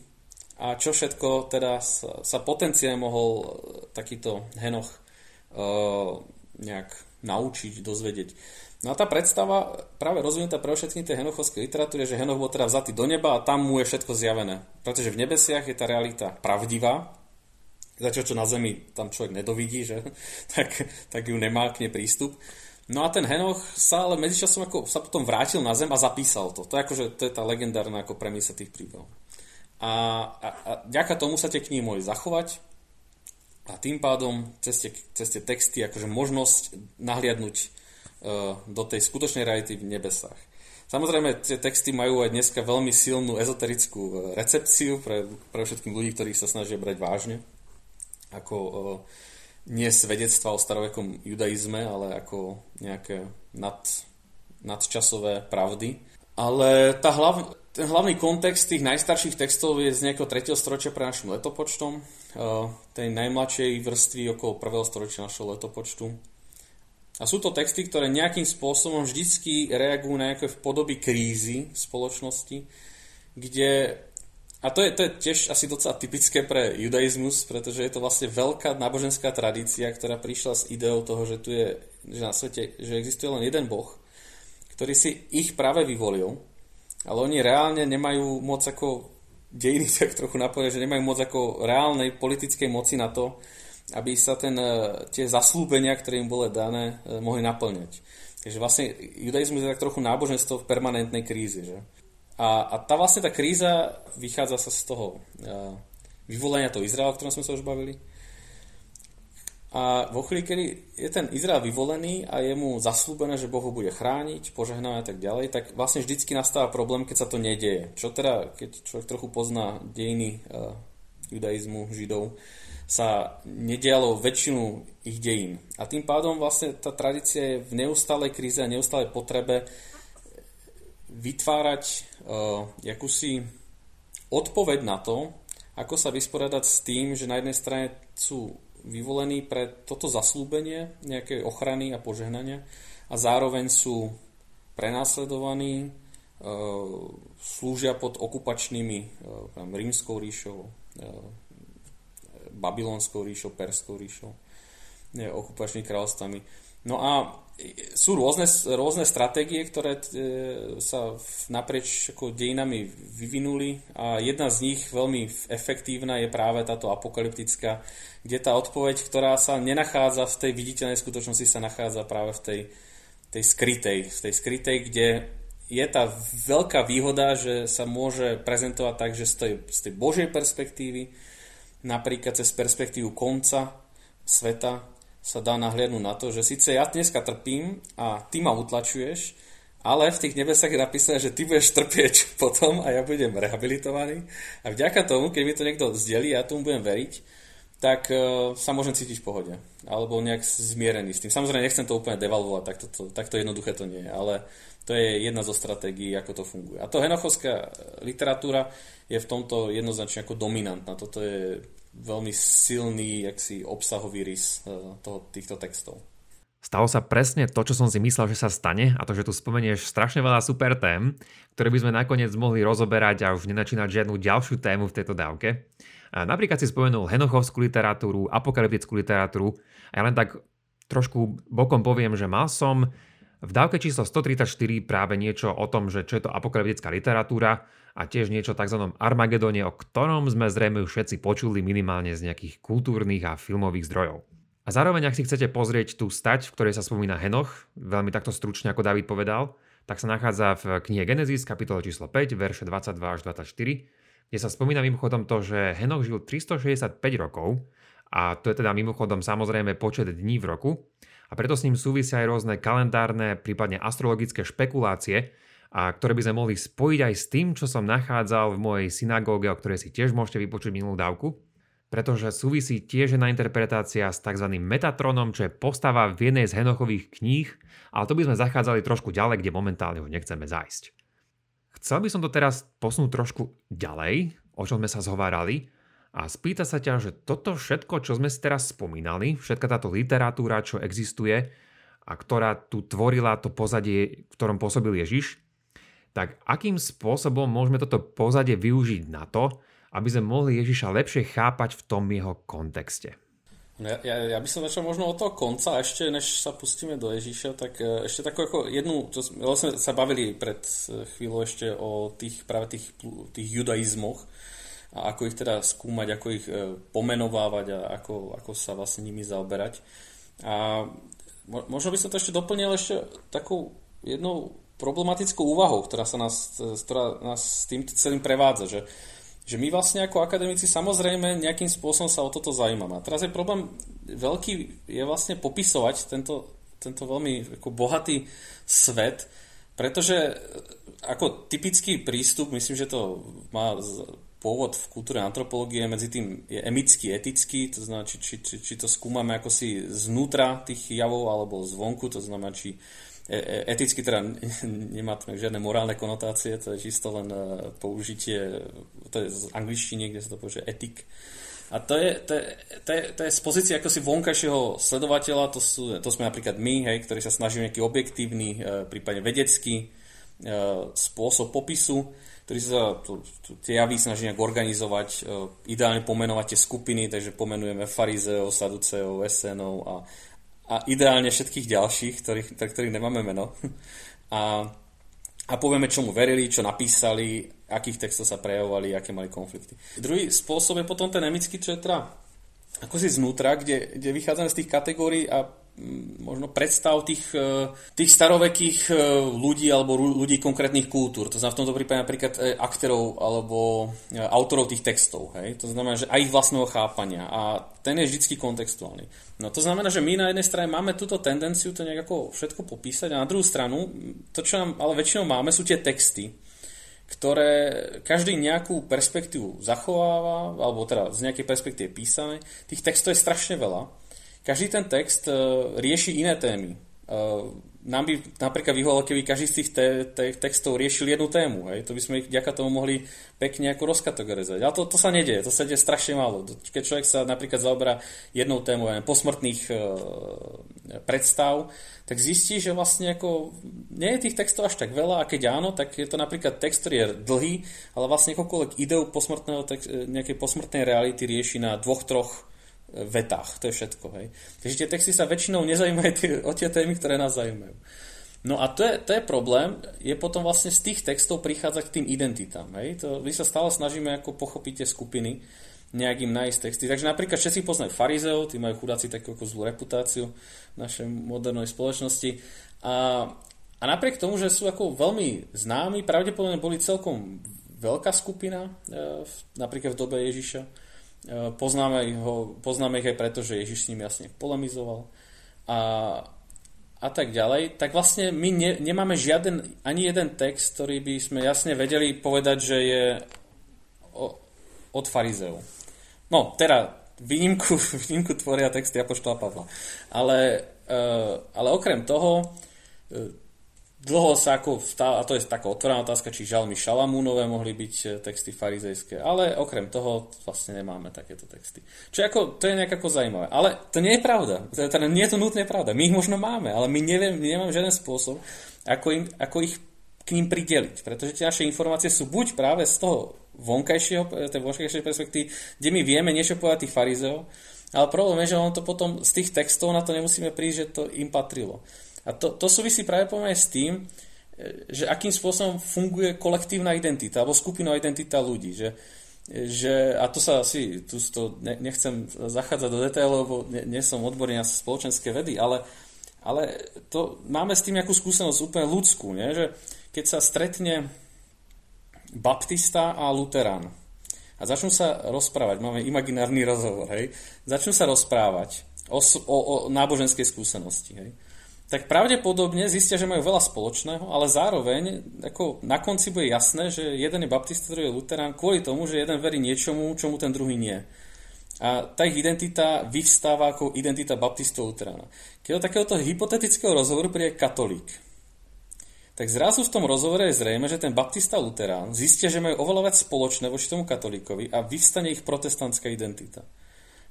a čo všetko teda sa, sa potenciálne mohol e, takýto Henoch uh, nejak naučiť, dozvedieť. No a tá predstava práve rozvinutá pre všetkým tej henochovskej literatúre, že Henoch bol teda vzatý do neba a tam mu je všetko zjavené. Pretože v nebesiach je tá realita pravdivá, zatiaľ čo na Zemi tam človek nedovidí, že? tak, tak ju nemá k nej prístup. No a ten Henoch sa ale medzičasom ako sa potom vrátil na Zem a zapísal to. To je, akože, to je tá legendárna ako premisa tých príbehov. A, a, a ďaká tomu sa tie knihy mohli zachovať a tým pádom cez tie, cez tie texty akože možnosť nahliadnúť uh, do tej skutočnej reality v nebesách. Samozrejme, tie texty majú aj dneska veľmi silnú ezoterickú e, recepciu pre, pre všetkých ľudí, ktorí sa snažia brať vážne. Ako uh, nie svedectva o starovekom judaizme, ale ako nejaké nad, nadčasové pravdy. Ale tá hlav, ten hlavný kontext tých najstarších textov je z nejakého 3. storočia pre našim letopočtom, tej najmladšej vrstvy okolo 1. storočia našho letopočtu. A sú to texty, ktoré nejakým spôsobom vždycky reagujú na nejaké podoby krízy spoločnosti, kde a to je, to je tiež asi docela typické pre judaizmus, pretože je to vlastne veľká náboženská tradícia, ktorá prišla s ideou toho, že tu je, že na svete, že existuje len jeden boh, ktorý si ich práve vyvolil ale oni reálne nemajú moc ako dejiny tak trochu napojené, že nemajú moc ako reálnej politickej moci na to, aby sa ten, e, tie zaslúbenia, ktoré im boli dané, e, mohli naplňať. Takže vlastne judaizmus je tak trochu náboženstvo v permanentnej kríze. Že? A, a tá vlastne tá kríza vychádza sa z toho uh, vyvolenia toho Izraela, o ktorom sme sa už bavili, a vo chvíli, kedy je ten Izrael vyvolený a je mu zaslúbené, že Boh ho bude chrániť, požehnať a tak ďalej, tak vlastne vždycky nastáva problém, keď sa to nedieje. Čo teda, keď človek trochu pozná dejiny uh, judaizmu, židov, sa nedialo väčšinu ich dejín. A tým pádom vlastne tá tradícia je v neustálej kríze a neustálej potrebe vytvárať uh, jakúsi odpoveď na to, ako sa vysporiadať s tým, že na jednej strane sú vyvolení pre toto zaslúbenie nejakej ochrany a požehnania a zároveň sú prenásledovaní, e, slúžia pod okupačnými e, rímskou ríšou, e, babylonskou ríšou, perskou ríšou, okupačnými kráľstvami. No a sú rôzne, rôzne stratégie, ktoré e, sa naprieč ako dejinami vyvinuli a jedna z nich veľmi efektívna je práve táto apokalyptická, kde tá odpoveď, ktorá sa nenachádza v tej viditeľnej skutočnosti, sa nachádza práve v tej, tej skrytej, v tej skrytej, kde je tá veľká výhoda, že sa môže prezentovať tak, že z tej, z tej Božej perspektívy, napríklad cez perspektívu konca sveta, sa dá nahliadnúť na to, že síce ja dneska trpím a ty ma utlačuješ, ale v tých nebesách je napísané, že ty budeš trpieť potom a ja budem rehabilitovaný. A vďaka tomu, keď mi to niekto zdieľi a ja tomu budem veriť, tak uh, sa môžem cítiť v pohode. Alebo nejak zmierený s tým. Samozrejme, nechcem to úplne devalvovať, tak to, to, tak to jednoduché to nie je, ale to je jedna zo stratégií, ako to funguje. A to henochovská literatúra je v tomto jednoznačne ako dominantná. Toto je veľmi silný jaksi obsahový rys eh, toho, týchto textov. Stalo sa presne to, čo som si myslel, že sa stane a to, že tu spomenieš strašne veľa super tém, ktoré by sme nakoniec mohli rozoberať a už nenačínať žiadnu ďalšiu tému v tejto dávke. Napríklad si spomenul henochovskú literatúru, apokalyptickú literatúru a ja len tak trošku bokom poviem, že mal som v dávke číslo 134 práve niečo o tom, že čo je to apokalyptická literatúra a tiež niečo o tzv. Armagedone, o ktorom sme zrejme už všetci počuli minimálne z nejakých kultúrnych a filmových zdrojov. A zároveň, ak si chcete pozrieť tú stať, v ktorej sa spomína Henoch, veľmi takto stručne ako David povedal, tak sa nachádza v knihe Genesis, kapitole číslo 5, verše 22 až 24, kde sa spomína mimochodom to, že Henoch žil 365 rokov, a to je teda mimochodom samozrejme počet dní v roku, a preto s ním súvisia aj rôzne kalendárne, prípadne astrologické špekulácie, a ktoré by sme mohli spojiť aj s tým, čo som nachádzal v mojej synagóge, o ktorej si tiež môžete vypočuť minulú dávku, pretože súvisí tiež jedna interpretácia s tzv. Metatronom, čo je postava v jednej z Henochových kníh, ale to by sme zachádzali trošku ďalej, kde momentálne už nechceme zájsť. Chcel by som to teraz posunúť trošku ďalej, o čom sme sa zhovárali, a spýta sa ťa, že toto všetko, čo sme si teraz spomínali, všetka táto literatúra, čo existuje a ktorá tu tvorila to pozadie, v ktorom pôsobil Ježiš, tak akým spôsobom môžeme toto pozadie využiť na to, aby sme mohli Ježiša lepšie chápať v tom jeho kontexte? Ja, ja, ja by som začal možno od toho konca, ešte než sa pustíme do Ježíša, tak e, ešte takú ako jednu, to sme, sme sa bavili pred e, chvíľou ešte o tých práve tých, tých judaizmoch, a ako ich teda skúmať, ako ich e, pomenovávať a ako, ako sa vlastne nimi zaoberať. A možno by som to ešte doplnil ešte takou jednou problematickou úvahou, ktorá, sa nás, ktorá nás s tým celým prevádza, že, že my vlastne ako akademici samozrejme nejakým spôsobom sa o toto zaujímame. A teraz je problém veľký, je vlastne popisovať tento, tento veľmi ako bohatý svet, pretože ako typický prístup, myslím, že to má pôvod v kultúre antropológie medzi tým je emický, etický, to znamená, či, či, či, či to skúmame ako si znútra tých javov alebo zvonku, to znamená, či e, e, eticky teda nemá to žiadne morálne konotácie, to je čisto len e, použitie, to je z angličtiny, kde sa to použije etik. A to je, to, je, to, je, to je z pozície ako si vonkajšieho sledovateľa, to, sú, to sme napríklad my, hej, ktorí sa snažíme nejaký objektívny, prípadne vedecký spôsob popisu ktorý sa tu, tu, tie javy snaží nejak organizovať, e, ideálne pomenovať tie skupiny, takže pomenujeme farizeov, saduceov, esenov a, a ideálne všetkých ďalších, ktorých, ktorých nemáme meno. A, a povieme, čomu verili, čo napísali, akých textov sa prejavovali, aké mali konflikty. Druhý spôsob je potom ten emický, čo je teda ako si znútra, kde, kde vychádzame z tých kategórií a možno predstav tých, e, tých starovekých e, ľudí alebo ľudí konkrétnych kultúr. To znamená v tomto prípade napríklad e, aktorov alebo autorov tých textov. Hej? To znamená, že aj ich vlastného chápania. A ten je vždy kontextuálny. No to znamená, že my na jednej strane máme túto tendenciu to nejak ako všetko popísať a na druhú stranu, to čo nám ale väčšinou máme, sú tie texty, ktoré každý nejakú perspektívu zachováva, alebo teda z nejakej perspektívy písané. Tých textov je strašne veľa každý ten text uh, rieši iné témy. Nám by napríklad vyhovalo, keby každý z tých te- te- textov riešil jednu tému. Hej? To by sme ich vďaka tomu mohli pekne ako rozkategorizovať. Ale to, to sa nedieje, to sa deje strašne málo. Keď človek sa napríklad zaoberá jednou témou ja posmrtných uh, predstav, tak zistí, že vlastne ako nie je tých textov až tak veľa a keď áno, tak je to napríklad text, ktorý je dlhý, ale vlastne akokoľvek ideu posmrtného, nejakej posmrtnej reality rieši na dvoch, troch vetách. To je všetko. Hej. Takže tie texty sa väčšinou nezaujímajú tie, o tie témy, ktoré nás zaujímajú. No a to je, to je problém, je potom vlastne z tých textov prichádzať k tým identitám. Hej? To, my sa stále snažíme ako pochopiť tie skupiny, nejakým nájsť texty. Takže napríklad všetci poznajú farizeov, tí majú chudáci takú ako zlú reputáciu v našej modernej spoločnosti. A, a napriek tomu, že sú ako veľmi známi, pravdepodobne boli celkom veľká skupina, e, napríklad v dobe Ježiša. E, poznáme, ho, poznáme ich aj preto, že Ježiš s nimi jasne polemizoval. A, a tak ďalej, tak vlastne my ne, nemáme žiaden, ani jeden text, ktorý by sme jasne vedeli povedať, že je o, od farizeov. No, teda výnimku, výnimku tvoria texty Apoštola Pavla. Ale, uh, ale okrem toho, uh, dlho sa ako, a to je taká otvorená otázka, či žalmy Šalamúnové mohli byť e, texty farizejské, ale okrem toho vlastne nemáme takéto texty. Čo ako, to je nejak ako zaujímavé. Ale to nie je pravda. Teda nie je to nutne pravda. My ich možno máme, ale my neviem, nemáme žiaden spôsob, ako, im, ako ich k ním prideliť. Pretože tie naše informácie sú buď práve z toho vonkajšieho, tej vonkajšej perspektívy, kde my vieme niečo povedať tých farizeov, ale problém je, že on to potom z tých textov na to nemusíme prísť, že to im patrilo. A to, to súvisí práve aj s tým, že akým spôsobom funguje kolektívna identita alebo skupinová identita ľudí. Že, že, a to sa asi, tu to nechcem zachádzať do detailov, lebo nie, nie som odborný na spoločenské vedy, ale, ale to, máme s tým nejakú skúsenosť úplne ľudskú, nie? že keď sa stretne baptista a luterán. A začnú sa rozprávať, máme imaginárny rozhovor, hej, začnú sa rozprávať o, o, o náboženskej skúsenosti, hej. Tak pravdepodobne zistia, že majú veľa spoločného, ale zároveň ako na konci bude jasné, že jeden je baptista, druhý je luterán, kvôli tomu, že jeden verí niečomu, čomu ten druhý nie. A tá ich identita vyvstáva ako identita baptistov luterána. Keď do takéhoto hypotetického rozhovoru príde katolík, tak zrazu v tom rozhovore je zrejme, že ten baptista luterán zistia, že majú oveľa viac spoločné voči tomu katolíkovi a vyvstane ich protestantská identita.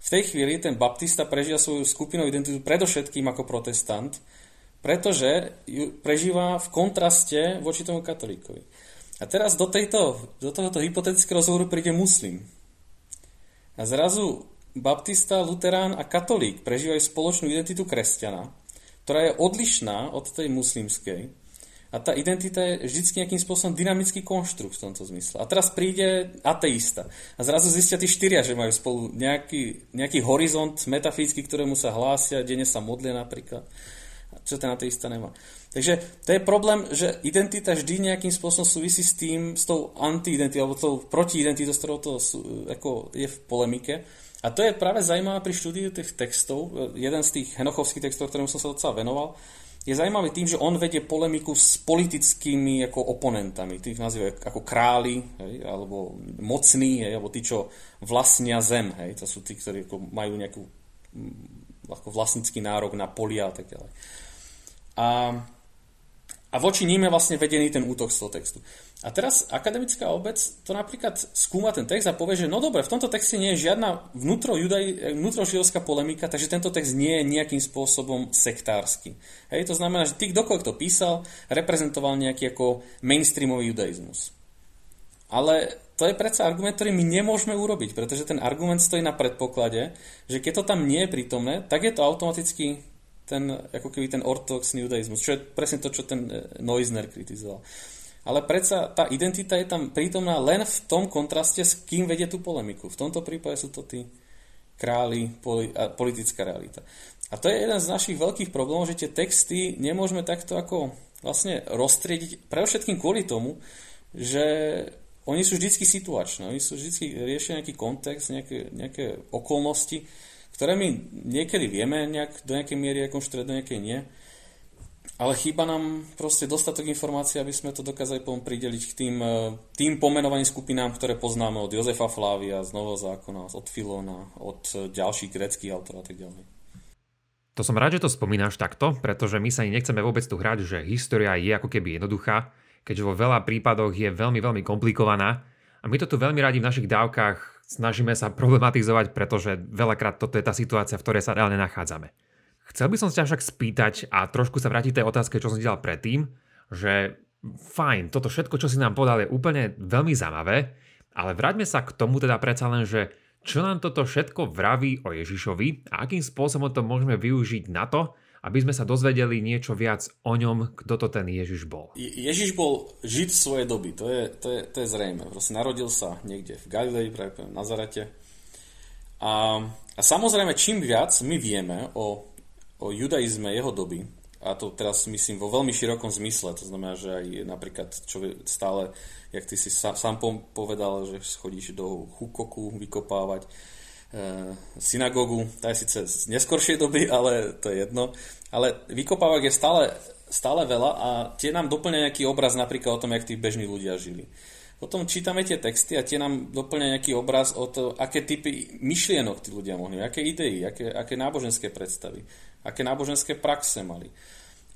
V tej chvíli ten baptista prežíva svoju skupinovú identitu predovšetkým ako protestant, pretože ju prežíva v kontraste voči tomu katolíkovi. A teraz do, tejto, do tohoto hypotetického rozhovoru príde muslim. A zrazu baptista, luterán a katolík prežívajú spoločnú identitu kresťana, ktorá je odlišná od tej muslimskej, a tá identita je vždy nejakým spôsobom dynamický konštrukt v tomto zmysle. A teraz príde ateista. A zrazu zistia tí štyria, že majú spolu nejaký, nejaký horizont metafyzický, ktorému sa hlásia, denne sa modlia napríklad. Ten ateista nemá. Takže to je problém, že identita vždy nejakým spôsobom súvisí s tým, s tou antiidentitou, alebo tou protiidentitou, s ktorou to ako je v polemike. A to je práve zaujímavé pri štúdiu tých textov. Jeden z tých henochovských textov, ktorým som sa docela venoval, je zaujímavý tým, že on vedie polemiku s politickými ako oponentami. Tých nazývajú ako králi, hej, alebo mocní, hej, alebo tí, čo vlastnia zem. Hej. To sú tí, ktorí ako majú nejakú ako vlastnický nárok na polia a tak ďalej. A a voči ním je vlastne vedený ten útok z toho textu. A teraz akademická obec to napríklad skúma ten text a povie, že no dobre, v tomto texte nie je žiadna vnútrožidovská polemika, takže tento text nie je nejakým spôsobom sektársky. Hej, to znamená, že tí, kdokoľvek to písal, reprezentoval nejaký ako mainstreamový judaizmus. Ale to je predsa argument, ktorý my nemôžeme urobiť, pretože ten argument stojí na predpoklade, že keď to tam nie je prítomné, tak je to automaticky ten, ako keby ten ortodoxný judaizmus, čo je presne to, čo ten e, Neusner kritizoval. Ale predsa tá identita je tam prítomná len v tom kontraste, s kým vedie tú polemiku. V tomto prípade sú to tí králi a politická realita. A to je jeden z našich veľkých problémov, že tie texty nemôžeme takto ako vlastne roztriediť, pre všetkým kvôli tomu, že oni sú vždy situačné, oni sú vždy riešia nejaký kontext, nejaké, nejaké okolnosti, ktoré my niekedy vieme nejak, do nejakej miery rekonštruovať, do nejakej nie. Ale chýba nám proste dostatok informácií, aby sme to dokázali potom prideliť k tým, e, tým pomenovaným skupinám, ktoré poznáme od Jozefa Flávia z Nového zákona, od Filona, od ďalších greckých autorov a tak ďalej. To som rád, že to spomínaš takto, pretože my sa nechceme vôbec tu hrať, že história je ako keby jednoduchá, keďže vo veľa prípadoch je veľmi, veľmi komplikovaná a my to tu veľmi radi v našich dávkach snažíme sa problematizovať, pretože veľakrát toto je tá situácia, v ktorej sa reálne nachádzame. Chcel by som sa však spýtať a trošku sa vrátiť tej otázke, čo som si predtým, že fajn, toto všetko, čo si nám podal, je úplne veľmi zaujímavé, ale vráťme sa k tomu teda predsa len, že Čo nám toto všetko vraví o Ježišovi a akým spôsobom to môžeme využiť na to, aby sme sa dozvedeli niečo viac o ňom, kto to ten Ježiš bol. Ježiš bol žid svojej doby, to je, to je, to je zrejme. Proste narodil sa niekde v Galilei, práve v Nazarete. A, a samozrejme, čím viac my vieme o, o judaizme jeho doby, a to teraz myslím vo veľmi širokom zmysle, to znamená, že aj napríklad čo stále, jak ty si sám povedal, že chodíš do Hukoku vykopávať, synagógu, tá je síce z neskoršej doby, ale to je jedno. Ale vykopávok je stále, stále veľa a tie nám doplňa nejaký obraz napríklad o tom, jak tí bežní ľudia žili. Potom čítame tie texty a tie nám doplňa nejaký obraz o to, aké typy myšlienok tí ľudia mohli, aké idei, aké, aké náboženské predstavy, aké náboženské praxe mali.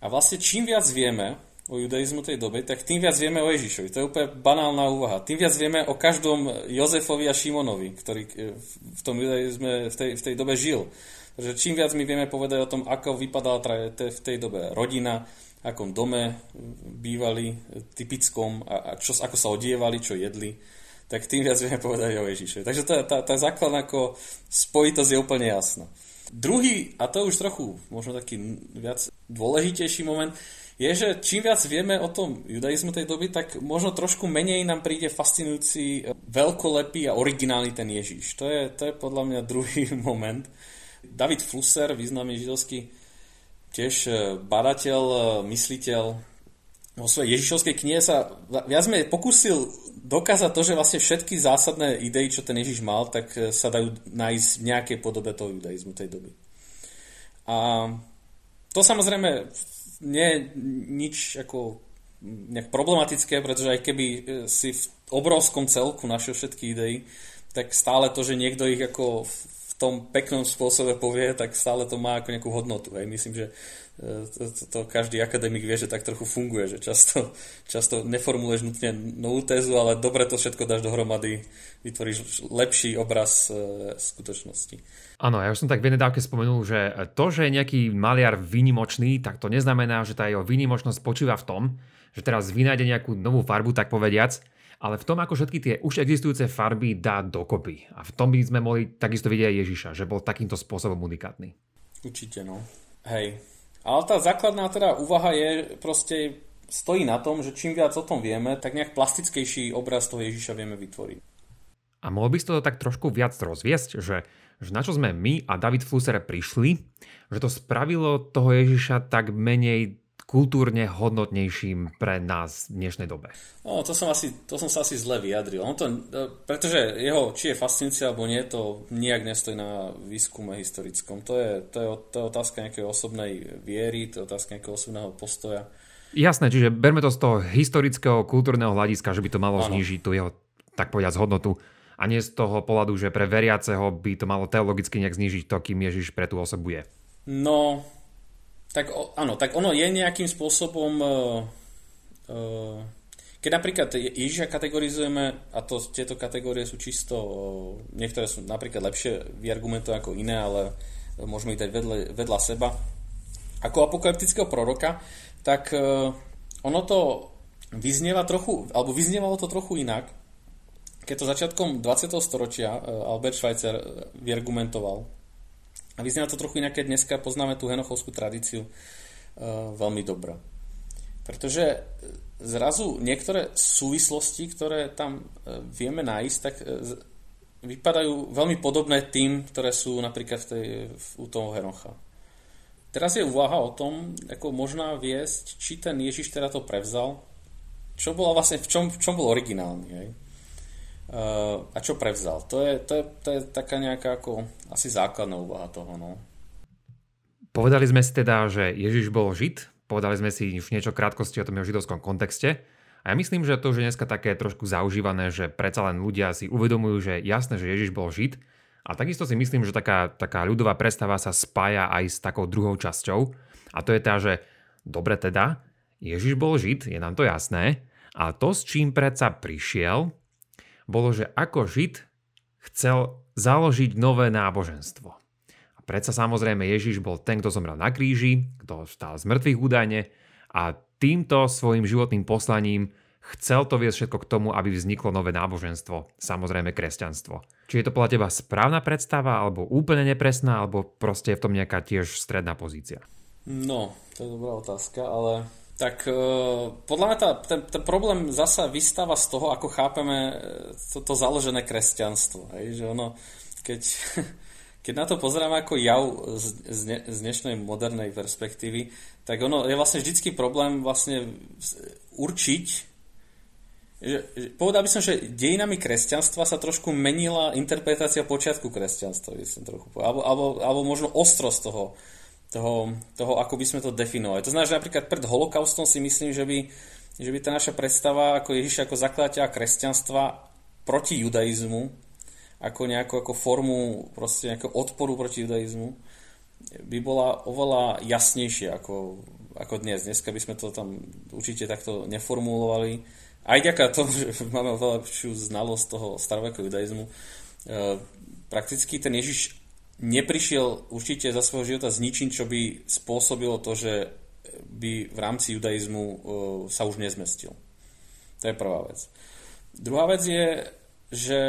A vlastne čím viac vieme o judaizmu tej dobe, tak tým viac vieme o Ježišovi. To je úplne banálna úvaha. Tým viac vieme o každom Jozefovi a Šimonovi, ktorý e, v tom judaizme v tej, v tej dobe žil. Takže čím viac my vieme povedať o tom, ako vypadala v tej dobe rodina, akom dome bývali, typickom, a, a čo, ako sa odievali, čo jedli, tak tým viac vieme povedať o Ježišovi. Takže tá, tá, tá základná spojitosť je úplne jasná. Druhý, a to už trochu možno taký viac dôležitejší moment, je, že čím viac vieme o tom judaizmu tej doby, tak možno trošku menej nám príde fascinujúci, e, veľkolepý a originálny ten Ježíš. To je, to je podľa mňa druhý moment. David Flusser, významný židovský tiež e, badateľ, e, mysliteľ, vo svojej Ježišovskej knihe sa viac menej pokúsil dokázať to, že vlastne všetky zásadné idei, čo ten Ježiš mal, tak sa dajú nájsť v nejakej podobe toho judaizmu tej doby. A to samozrejme nie je nič ako nejak problematické, pretože aj keby e, si v obrovskom celku našiel všetky idei, tak stále to, že niekto ich ako v tom peknom spôsobe povie, tak stále to má ako nejakú hodnotu. Hej. Myslím, že e, to, to, to každý akademik vie, že tak trochu funguje, že často, často neformuluješ nutne novú tézu, ale dobre to všetko dáš dohromady, vytvoríš lepší obraz e, skutočnosti. Áno, ja už som tak v jednej dávke spomenul, že to, že je nejaký maliar výnimočný, tak to neznamená, že tá jeho výnimočnosť spočíva v tom, že teraz vynájde nejakú novú farbu, tak povediac, ale v tom, ako všetky tie už existujúce farby dá dokopy. A v tom by sme mohli takisto vidieť aj Ježiša, že bol takýmto spôsobom unikátny. Určite, no. Hej. Ale tá základná teda úvaha je proste stojí na tom, že čím viac o tom vieme, tak nejak plastickejší obraz toho Ježiša vieme vytvoriť. A mohol by si to tak trošku viac rozviesť, že že na čo sme my a David Flusser prišli, že to spravilo toho Ježiša tak menej kultúrne hodnotnejším pre nás v dnešnej dobe? No, to som, asi, to som sa asi zle vyjadril. On to, pretože jeho, či je fascinácia alebo nie, to nijak nestojí na výskume historickom. To je, to je, to je otázka nejakej osobnej viery, to je otázka nejakého osobného postoja. Jasné, čiže berme to z toho historického, kultúrneho hľadiska, že by to malo ano. znížiť tú jeho, tak povedať, hodnotu a nie z toho pohľadu, že pre veriaceho by to malo teologicky nejak znižiť to, kým Ježiš pre tú osobu je. No, tak áno, tak ono je nejakým spôsobom... Uh, uh, keď napríklad Ježiša kategorizujeme, a to, tieto kategórie sú čisto, uh, niektoré sú napríklad lepšie vyargumentované ako iné, ale môžeme ich dať vedle, vedľa seba, ako apokalyptického proroka, tak ono to vyznieva trochu, alebo vyznievalo to trochu inak, keď to začiatkom 20. storočia e, Albert Schweitzer e, vyargumentoval, a vyzerá to trochu inak, keď dneska poznáme tú henochovskú tradíciu uh, veľmi dobro. Pretože zrazu niektoré súvislosti, ktoré tam uh, vieme nájsť, tak vypadajú veľmi podobné tým, ktoré sú napríklad v tej, v, u toho Henocha. Teraz je úvaha o tom, ako možná viesť, či ten Ježiš teda to prevzal, čo bolo vlastne, v čom, v čom bol originálny. Hej? Uh, a čo prevzal? To je, to, je, to je taká nejaká ako asi základná úvaha toho. No. Povedali sme si teda, že Ježiš bol Žid, povedali sme si už niečo krátkosti o tom jeho židovskom kontexte a ja myslím, že to už je dneska také trošku zaužívané, že predsa len ľudia si uvedomujú, že jasné, že Ježiš bol Žid a takisto si myslím, že taká, taká ľudová predstava sa spája aj s takou druhou časťou a to je tá, že dobre teda, Ježiš bol Žid, je nám to jasné, a to, s čím predsa prišiel, bolo, že ako Žid chcel založiť nové náboženstvo. A predsa samozrejme Ježiš bol ten, kto zomrel na kríži, kto stál z mŕtvych údajne a týmto svojim životným poslaním chcel to viesť všetko k tomu, aby vzniklo nové náboženstvo, samozrejme kresťanstvo. Či je to podľa teba správna predstava, alebo úplne nepresná, alebo proste je v tom nejaká tiež stredná pozícia? No, to je dobrá otázka, ale tak uh, podľa mňa tá, ten, ten problém zasa vystáva z toho, ako chápeme toto e, založené kresťanstvo. Hej? Že ono, keď, keď na to pozeráme ako jav z, z, ne, z dnešnej modernej perspektívy, tak ono je vlastne vždycky problém vlastne určiť, že, povedal by som, že dejinami kresťanstva sa trošku menila interpretácia počiatku kresťanstva, trochu, alebo, alebo, alebo možno ostrosť toho, toho, toho, ako by sme to definovali. To znamená, že napríklad pred holokaustom si myslím, že by, že by tá naša predstava ako Ježiša ako zakladateľa kresťanstva proti judaizmu, ako nejakú ako formu proste nejakého odporu proti judaizmu, by bola oveľa jasnejšia ako, ako dnes. Dneska by sme to tam určite takto neformulovali. Aj ďaká tomu, že máme oveľa lepšiu znalosť toho starovekého judaizmu. E, prakticky ten Ježiš neprišiel určite za svojho života s ničím, čo by spôsobilo to, že by v rámci judaizmu uh, sa už nezmestil. To je prvá vec. Druhá vec je, že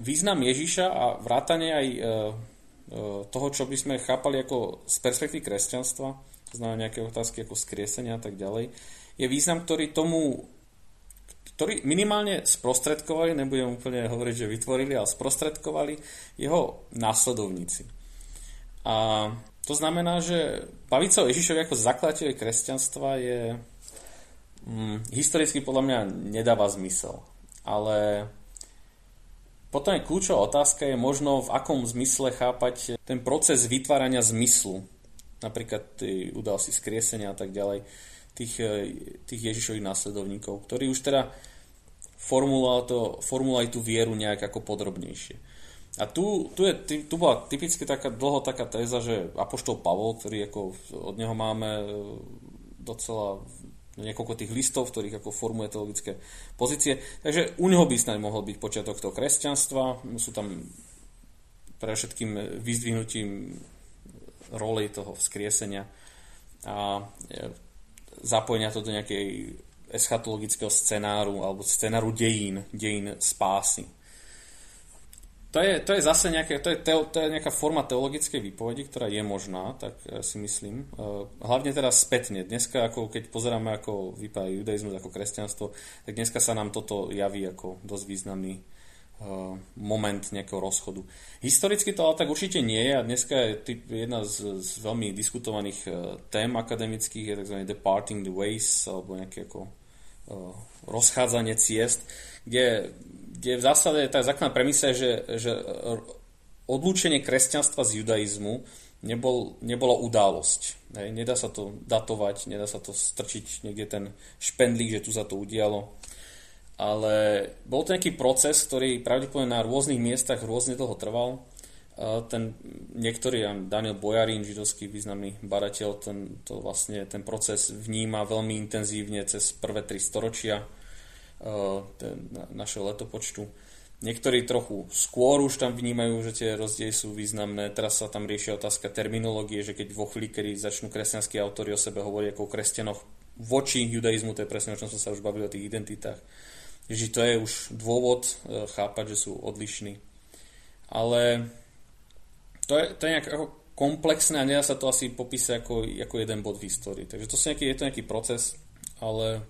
význam Ježiša a vrátanie aj uh, uh, toho, čo by sme chápali ako z perspektívy kresťanstva, to znamená nejaké otázky ako skriesenia a tak ďalej, je význam, ktorý tomu ktorí minimálne sprostredkovali, nebudem úplne hovoriť, že vytvorili, ale sprostredkovali jeho následovníci. A to znamená, že baviť sa o Ježišovi ako zakladateľi kresťanstva je hm, historicky podľa mňa nedáva zmysel. Ale potom je kľúčová otázka je možno v akom zmysle chápať ten proces vytvárania zmyslu. Napríklad tie udalosti skriesenia a tak ďalej tých, tých Ježišových následovníkov, ktorí už teda formuloval, to, formuloval aj tú vieru nejak ako podrobnejšie. A tu, tu, je, tu bola typicky taká, dlho taká téza, že Apoštol Pavol, ktorý ako od neho máme e, docela niekoľko tých listov, ktorých ako formuje teologické pozície. Takže u neho by snáď mohol byť počiatok toho kresťanstva. Sú tam pre všetkým vyzdvihnutím roli toho vzkriesenia a e, zapojenia to do nejakej eschatologického scenáru alebo scenáru dejín, dejín spásy. To je, to je zase nejaké, to je, teo, to je nejaká forma teologickej výpovedi, ktorá je možná, tak e, si myslím. E, hlavne teraz spätne. Dneska, ako keď pozeráme, ako vypadá judaizmus, ako kresťanstvo, tak dneska sa nám toto javí ako dosť významný e, moment nejakého rozchodu. Historicky to ale tak určite nie je a dneska je typ, jedna z, z veľmi diskutovaných tém akademických je tzv. departing the ways alebo nejaké ako rozchádzanie ciest, kde, kde v zásade tá základná premisa že, že odlúčenie kresťanstva z judaizmu nebol, nebolo udalosť. Hej, nedá sa to datovať, nedá sa to strčiť niekde ten špendlík, že tu sa to udialo. Ale bol to nejaký proces, ktorý pravdepodobne na rôznych miestach rôzne dlho trval ten niektorý, Daniel Bojarín, židovský významný badateľ, ten, to vlastne, ten proces vníma veľmi intenzívne cez prvé tri storočia ten, našeho letopočtu. Niektorí trochu skôr už tam vnímajú, že tie rozdiely sú významné. Teraz sa tam riešia otázka terminológie, že keď vo chvíli, kedy začnú kresťanskí autori o sebe hovoriť ako o kresťanoch voči judaizmu, to je presne o čom som sa už bavil o tých identitách. že to je už dôvod e, chápať, že sú odlišní. Ale to je, to je nejak ako komplexné a nedá sa to asi popísať ako, ako jeden bod v histórii. Takže to nejaký, je to nejaký proces, ale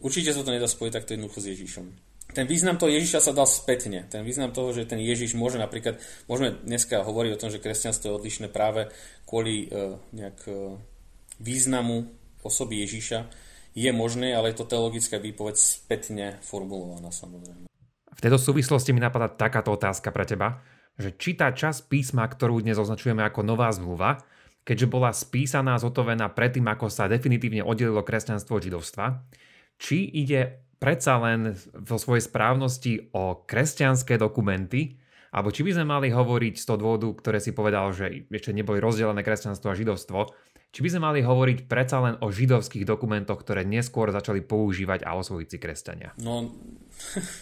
určite sa to nedá spojiť takto jednoducho s Ježišom. Ten význam toho Ježiša sa dal spätne. Ten význam toho, že ten Ježiš môže napríklad, môžeme dneska hovoriť o tom, že kresťanstvo je odlišné práve kvôli uh, nejak uh, významu osoby Ježiša, je možné, ale je to teologická výpoveď spätne formulovaná samozrejme. V tejto súvislosti mi napadá takáto otázka pre teba že či tá časť písma, ktorú dnes označujeme ako nová zmluva, keďže bola spísaná, zotovená predtým, ako sa definitívne oddelilo kresťanstvo od židovstva, či ide predsa len vo svojej správnosti o kresťanské dokumenty, alebo či by sme mali hovoriť z toho dôvodu, ktoré si povedal, že ešte neboli rozdelené kresťanstvo a židovstvo, či by sme mali hovoriť predsa len o židovských dokumentoch, ktoré neskôr začali používať a osvojiť si kresťania? No,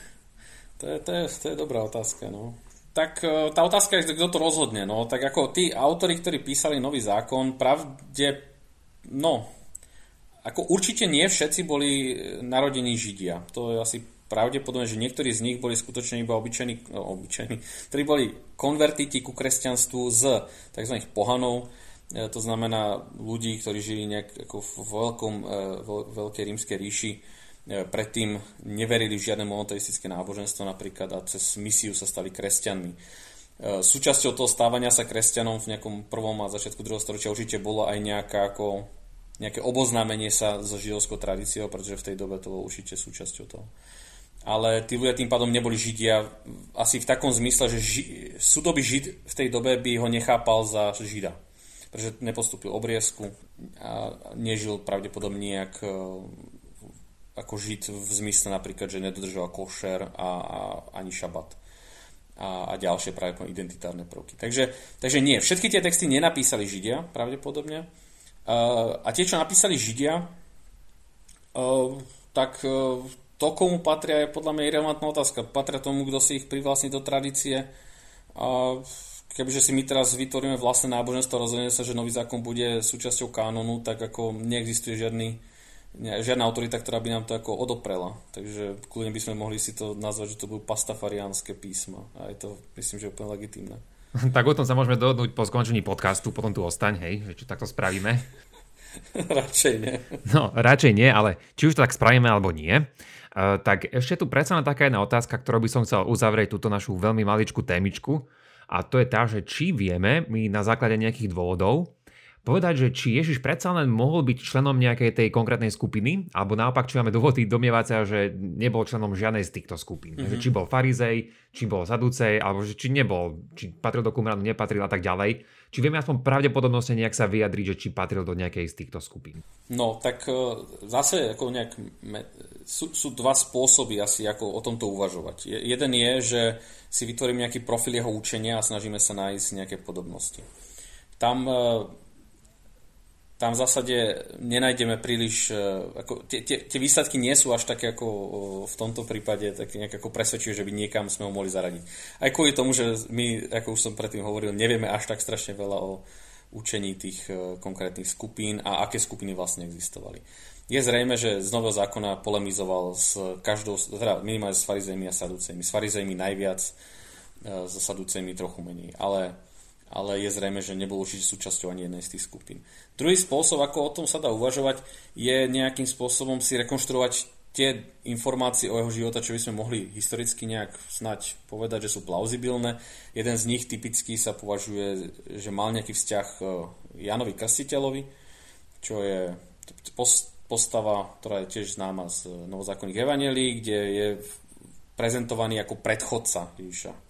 to je, to je, to je dobrá otázka, no tak e, tá otázka je, kto to rozhodne. No, tak ako tí autori, ktorí písali nový zákon, pravde, no, ako určite nie všetci boli narodení Židia. To je asi pravdepodobné, že niektorí z nich boli skutočne iba obyčajní, no, obyčajní ktorí boli konvertiti ku kresťanstvu z tzv. pohanov, e, to znamená ľudí, ktorí žili nejak ako v veľkom, veľkej rímskej ríši, predtým neverili v žiadne monoteistické náboženstvo napríklad a cez misiu sa stali kresťanmi. Súčasťou toho stávania sa kresťanom v nejakom prvom a začiatku druhého storočia určite bolo aj nejaká ako nejaké oboznámenie sa so židovskou tradíciou, pretože v tej dobe to bolo určite súčasťou toho. Ale tí ľudia tým pádom neboli židia asi v takom zmysle, že ži- súdobý žid v tej dobe by ho nechápal za žida. Pretože nepostúpil obriezku a nežil pravdepodobne nejak e, ako žid v zmysle napríklad, že nedodržoval košer a, a ani šabat a, a ďalšie práve identitárne prvky. Takže, takže nie, všetky tie texty nenapísali židia pravdepodobne, Uh, a tie, čo napísali Židia, uh, tak uh, to, komu patria, je podľa mňa irrelevantná otázka. Patria tomu, kto si ich privlastní do tradície. A kebyže si my teraz vytvoríme vlastné náboženstvo, rozhodne sa, že nový zákon bude súčasťou kánonu, tak ako neexistuje žiadny, žiadna autorita, ktorá by nám to ako odoprela. Takže kľudne by sme mohli si to nazvať, že to budú pastafariánske písma. A je to, myslím, že úplne legitímne. tak o tom sa môžeme dohodnúť po skončení podcastu, potom tu ostaň, hej, že čo takto spravíme. radšej nie. No, radšej nie, ale či už to tak spravíme alebo nie, uh, tak ešte tu predsa len taká jedna otázka, ktorú by som chcel uzavrieť túto našu veľmi maličkú témičku a to je tá, že či vieme my na základe nejakých dôvodov povedať, že či Ježiš predsa len mohol byť členom nejakej tej konkrétnej skupiny, alebo naopak, či máme dôvody domnievať sa, že nebol členom žiadnej z týchto skupín. Mm-hmm. či bol farizej, či bol zaducej, alebo že či nebol, či patril do Qumranu, nepatril a tak ďalej. Či vieme aspoň pravdepodobnosť nejak sa vyjadriť, že či patril do nejakej z týchto skupín. No, tak e, zase ako nejak, sú, sú dva spôsoby asi, ako o tomto uvažovať. Jeden je, že si vytvorím nejaký profil jeho učenia a snažíme sa nájsť nejaké podobnosti. Tam e, tam v zásade nenájdeme príliš, e, ako, tie, tie, tie výsledky nie sú až také ako v tomto prípade tak nejak ako presvedčivé, že by niekam sme ho mohli zaradiť. Aj kvôli tomu, že my, ako už som predtým hovoril, nevieme až tak strašne veľa o učení tých e, konkrétnych skupín a aké skupiny vlastne existovali. Je zrejme, že z Nového zákona polemizoval s každou, teda minimálne s farizejmi a saducejmi. S farizejmi najviac, e, s saducejmi trochu menej. Ale ale je zrejme, že nebol určite súčasťou ani jednej z tých skupín. Druhý spôsob, ako o tom sa dá uvažovať, je nejakým spôsobom si rekonštruovať tie informácie o jeho života, čo by sme mohli historicky nejak snať povedať, že sú plauzibilné. Jeden z nich typicky sa považuje, že mal nejaký vzťah e, Janovi Krstiteľovi, čo je postava, ktorá je tiež známa z novozákonných evanelí, kde je prezentovaný ako predchodca Ježiša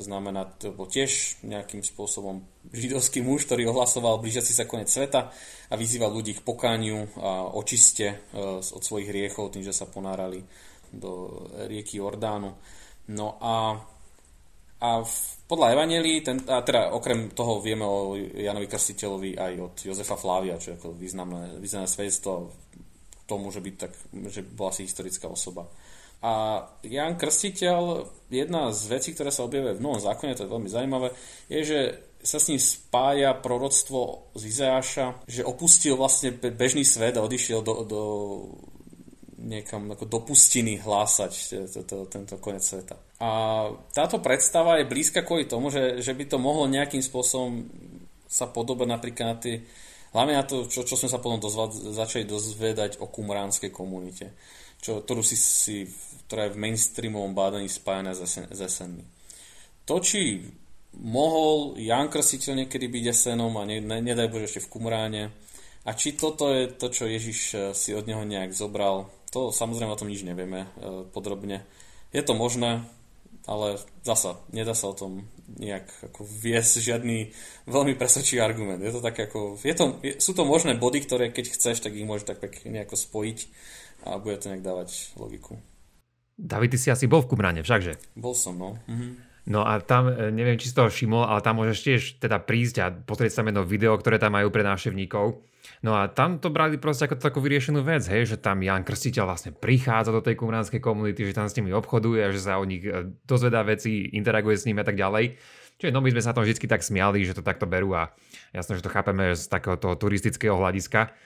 to znamená, to bol tiež nejakým spôsobom židovský muž, ktorý ohlasoval blížiaci sa koniec sveta a vyzýval ľudí k pokániu a očiste e, od svojich hriechov tým, že sa ponárali do rieky Jordánu. No a, a podľa Evangelii, ten, a teda okrem toho vieme o Janovi Krstiteľovi aj od Jozefa Flávia, čo je ako významné, významné svedectvo tomu, že by, tak, že bola si historická osoba. A Jan Krstiteľ, jedna z vecí, ktoré sa objavuje v Novom zákone, to je veľmi zaujímavé, je, že sa s ním spája proroctvo z Izajaša, že opustil vlastne bežný svet a odišiel do, do niekam ako do pustiny hlásať tento, tento konec sveta. A táto predstava je blízka kvôli tomu, že, že by to mohlo nejakým spôsobom sa podobať napríklad na tie, hlavne na to, čo, čo sme sa potom dozva, začali dozvedať o kumránskej komunite, čo, ktorú si, si ktorá je v mainstreamovom bádaní spájana s, SN, To, či mohol Jan Krstiteľ niekedy byť SN a ne, ne, nedaj Bože ešte v Kumráne a či toto je to, čo Ježiš eh, si od neho nejak zobral, to samozrejme o tom nič nevieme e, podrobne. Je to možné, ale zasa, nedá sa o tom nejak ako viesť žiadny veľmi presvedčivý argument. Je to tak ako, je to, sú to možné body, ktoré keď chceš, tak ich môžeš tak pekne nejako spojiť a bude to nejak dávať logiku. David, ty si asi bol v Kumrane, všakže? Bol som, no. Mhm. No a tam, e, neviem, či si toho všimol, ale tam môžeš tiež teda prísť a pozrieť sa jedno video, ktoré tam majú pre návštevníkov. No a tam to brali proste ako takú vyriešenú vec, hej, že tam Jan Krstiteľ vlastne prichádza do tej kumránskej komunity, že tam s nimi obchoduje, že sa o nich e, dozvedá veci, interaguje s nimi a tak ďalej. Čiže no my sme sa tom vždy tak smiali, že to takto berú a jasno, že to chápeme z takého toho turistického hľadiska.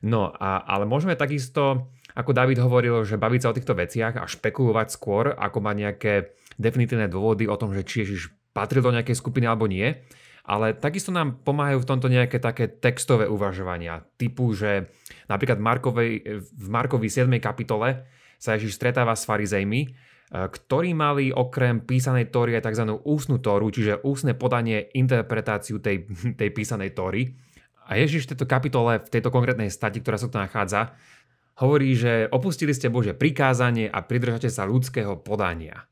No, a, ale môžeme takisto, ako David hovoril, že baviť sa o týchto veciach a špekulovať skôr, ako má nejaké definitívne dôvody o tom, že či Ježiš patril do nejakej skupiny alebo nie. Ale takisto nám pomáhajú v tomto nejaké také textové uvažovania, typu, že napríklad Markovej, v Markovi 7. kapitole sa Ježiš stretáva s farizejmi, ktorí mali okrem písanej tóry aj tzv. ústnu tóru, čiže ústne podanie, interpretáciu tej, tej písanej tóry. A Ježiš v tejto kapitole, v tejto konkrétnej stati, ktorá sa tu nachádza, hovorí, že opustili ste Bože prikázanie a pridržate sa ľudského podania.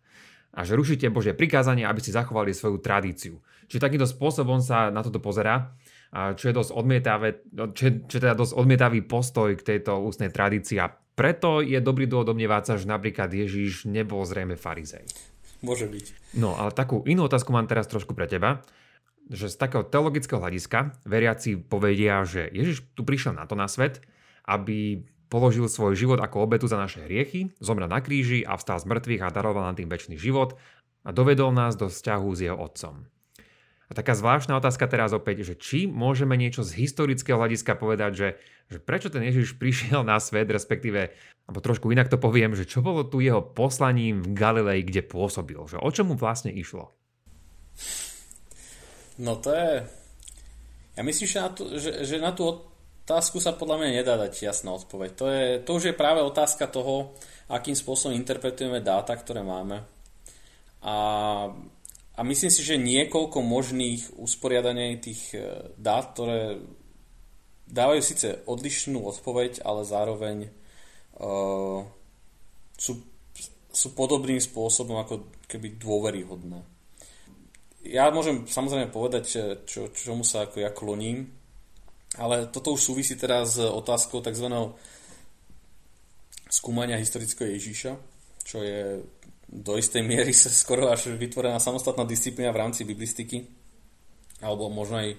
A že rušíte Bože prikázanie, aby ste zachovali svoju tradíciu. Čiže takýmto spôsobom sa na toto pozera, čo je dosť odmietavé, čo, je, čo je teda dosť odmietavý postoj k tejto ústnej tradícii a preto je dobrý dôvod domnievať sa, že napríklad Ježiš nebol zrejme farizej. Môže byť. No, ale takú inú otázku mám teraz trošku pre teba že z takého teologického hľadiska veriaci povedia, že Ježiš tu prišiel na to na svet, aby položil svoj život ako obetu za naše hriechy, zomrel na kríži a vstal z mŕtvych a daroval nám tým väčší život a dovedol nás do vzťahu s jeho otcom. A taká zvláštna otázka teraz opäť, že či môžeme niečo z historického hľadiska povedať, že, že prečo ten Ježiš prišiel na svet, respektíve, alebo trošku inak to poviem, že čo bolo tu jeho poslaním v Galilei, kde pôsobil, že o čom mu vlastne išlo? No to je... Ja myslím, že na, tú, že, že na tú otázku sa podľa mňa nedá dať jasná odpoveď. To, je, to už je práve otázka toho, akým spôsobom interpretujeme dáta, ktoré máme. A, a myslím si, že niekoľko možných usporiadaní tých e, dát, ktoré dávajú síce odlišnú odpoveď, ale zároveň uh, sú, sú podobným spôsobom ako keby dôveryhodné ja môžem samozrejme povedať, čo, čomu sa ako ja kloním, ale toto už súvisí teraz s otázkou tzv. skúmania historického Ježíša, čo je do istej miery sa skoro až vytvorená samostatná disciplína v rámci biblistiky, alebo možno aj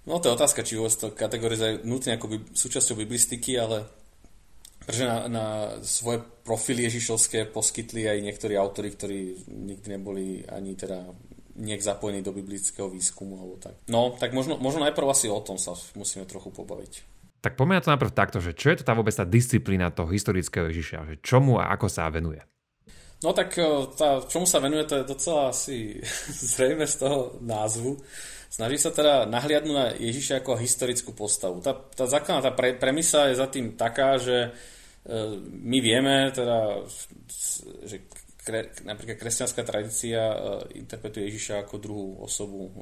No to je otázka, či vôbec to kategorizuje nutne ako by, súčasťou biblistiky, ale pretože na, na svoje profily Ježišovské poskytli aj niektorí autory, ktorí nikdy neboli ani teda nejak zapojený do biblického výskumu alebo tak. No, tak možno, možno najprv asi o tom sa musíme trochu pobaviť. Tak poďme na to najprv takto, že čo je to tá vôbec tá disciplína toho historického Ježiša, že čomu a ako sa venuje? No tak e, tá, čomu sa venuje, to je docela asi zrejme z toho názvu. Snaží sa teda nahliadnúť na Ježiša ako historickú postavu. Tá, tá základná tá pre, premisa je za tým taká, že e, my vieme teda, že kre, napríklad kresťanská tradícia uh, interpretuje Ježiša ako druhú osobu uh,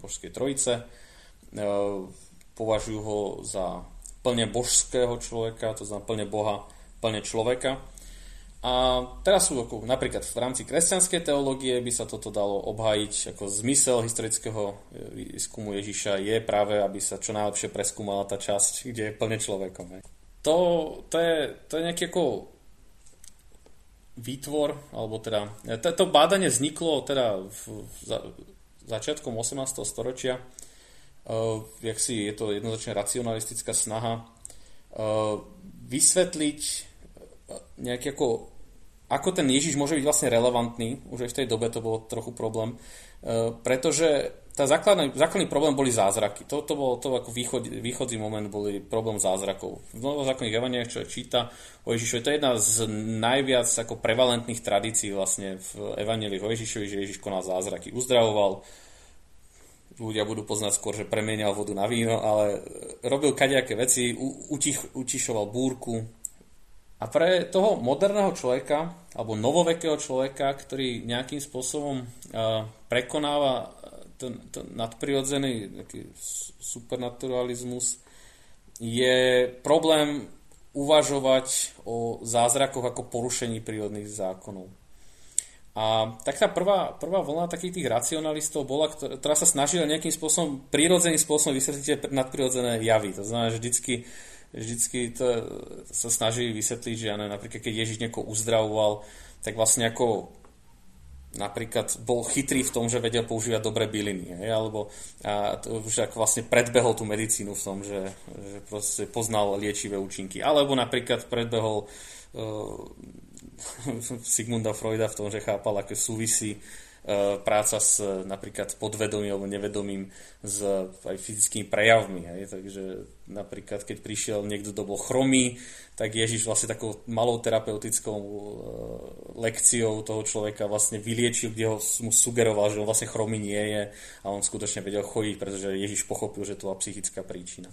božskej trojice. Uh, považujú ho za plne božského človeka, to znamená plne Boha, plne človeka. A teraz sú napríklad v rámci kresťanskej teológie by sa toto dalo obhájiť ako zmysel historického výskumu Ježiša je práve, aby sa čo najlepšie preskúmala tá časť, kde je plne človekom. To, to, je, to je nejaký ako výtvor, alebo teda, to bádanie vzniklo teda v za, začiatkom 18. storočia, uh, jak si je to jednoznačne racionalistická snaha uh, vysvetliť nejaký ako, ako ten Ježiš môže byť vlastne relevantný, už aj v tej dobe to bolo trochu problém, uh, pretože tá základný, základný problém boli zázraky. To, to bol to ako východ, východzí moment boli problém zázrakov. V novozákonných evaniach, čo číta o Ježišovi, to je jedna z najviac ako prevalentných tradícií vlastne v evangelii o Ježišovi, že Ježiš konal zázraky. Uzdravoval, ľudia budú poznať skôr, že premienial vodu na víno, ale robil kadejaké veci, utich, utišoval búrku. A pre toho moderného človeka, alebo novovekého človeka, ktorý nejakým spôsobom uh, prekonáva ten, ten nadprirodzený taký supernaturalizmus je problém uvažovať o zázrakoch ako porušení prírodných zákonov. A tak tá prvá, prvá vlna takých tých racionalistov bola, ktorá, ktorá sa snažila nejakým spôsobom, prírodzeným spôsobom vysvetliť nadprirodzené javy. To znamená, že vždycky, vždycky to sa snaží vysvetliť, že ja neviem, napríklad keď Ježiš niekoho uzdravoval, tak vlastne ako napríklad bol chytrý v tom, že vedel používať dobré byliny, hej, alebo a to už ako vlastne predbehol tú medicínu v tom, že, že proste poznal liečivé účinky. Alebo napríklad predbehol uh, Sigmunda Freuda v tom, že chápal, aké súvisí práca s napríklad podvedomým alebo nevedomým s aj fyzickými prejavmi. Hej. Takže napríklad, keď prišiel niekto, kto bol chromý, tak Ježiš vlastne takou malou terapeutickou lekciou toho človeka vlastne vyliečil, kde ho mu sugeroval, že on vlastne chromý nie je a on skutočne vedel chodiť, pretože Ježiš pochopil, že to bola psychická príčina.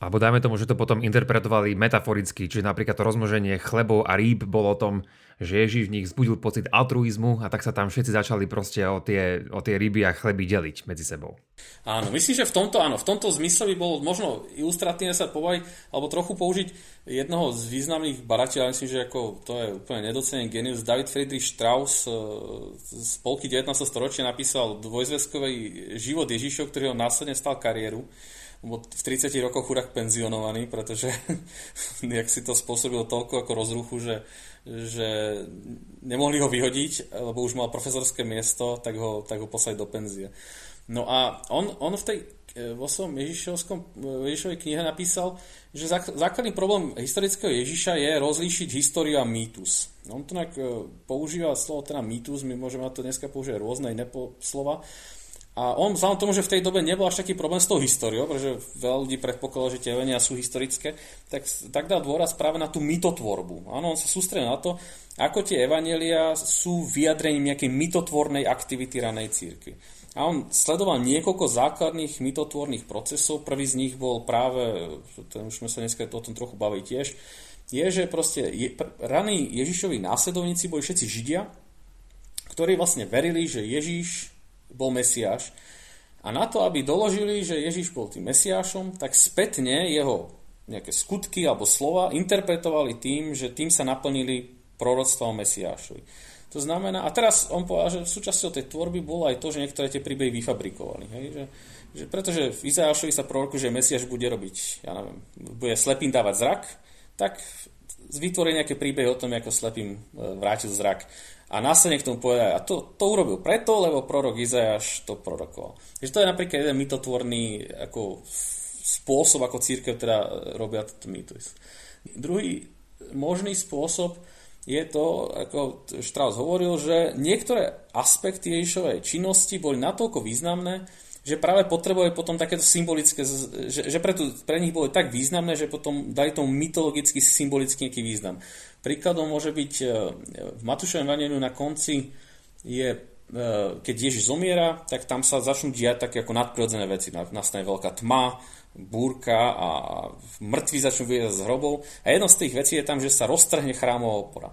Alebo dajme tomu, že to potom interpretovali metaforicky, čiže napríklad to rozmnoženie chlebov a rýb bolo o tom, že Ježiš v nich zbudil pocit altruizmu a tak sa tam všetci začali proste o tie, o tie ryby a chleby deliť medzi sebou. Áno, myslím, že v tomto, áno, v tomto zmysle by bolo možno ilustratívne sa povedať, alebo trochu použiť jednoho z významných barateľov, myslím, že ako to je úplne nedocenený genius, David Friedrich Strauss e, z polky 19. storočia napísal dvojzväzkový život Ježišov, ktorý ho následne stal kariéru v 30 rokoch chudák penzionovaný, pretože jak si to spôsobilo toľko ako rozruchu, že, že nemohli ho vyhodiť, lebo už mal profesorské miesto, tak ho, tak ho poslali do penzie. No a on, on v tej e, vo svojom Ježišovskom, Ježišovej knihe napísal, že základný problém historického Ježiša je rozlíšiť históriu a mýtus. On to e, používa slovo teda mýtus, my môžeme na to dneska použiť rôzne iné slova, a on, vzhľadom tomu, že v tej dobe nebol až taký problém s tou históriou, pretože veľa ľudí predpokladalo, že tie evenia sú historické, tak, tak dá dôraz práve na tú mytotvorbu. Áno, on sa sústredil na to, ako tie evanelia sú vyjadrením nejakej mytotvornej aktivity ranej círky. A on sledoval niekoľko základných mytotvorných procesov. Prvý z nich bol práve, ten už sme sa dneska o tom trochu bavili tiež, je, že proste je, raní Ježišovi následovníci boli všetci Židia, ktorí vlastne verili, že Ježiš bol Mesiáš. A na to, aby doložili, že Ježiš bol tým Mesiášom, tak spätne jeho nejaké skutky alebo slova interpretovali tým, že tým sa naplnili proroctva o Mesiášovi. To znamená, a teraz on povedal, že súčasťou tej tvorby bolo aj to, že niektoré tie príbehy vyfabrikovali. Hej? Že, že pretože v Izajášovi sa prorokuje, že Mesiáš bude robiť, ja neviem, bude slepým dávať zrak, tak vytvorí nejaké príbehy o tom, ako slepým e, vrátil zrak. A následne k tomu povedať, a to, to urobil preto, lebo prorok Izajáš to prorokoval. Takže to je napríklad jeden mytotvorný ako spôsob, ako církev teda robia tento mýtus. Druhý možný spôsob je to, ako Strauss hovoril, že niektoré aspekty Ježišovej činnosti boli natoľko významné, že práve potrebuje potom takéto symbolické, že, že pre, tu, pre nich boli tak významné, že potom dali tomu mytologicky symbolický nejaký význam. Príkladom môže byť e, v Matúšovom Evangeliu na konci je, e, keď Ježiš zomiera, tak tam sa začnú diať také ako nadprirodzené veci. Nastane veľká tma, búrka a mŕtvi začnú vyjať z hrobov. A jedno z tých vecí je tam, že sa roztrhne chrámová opora.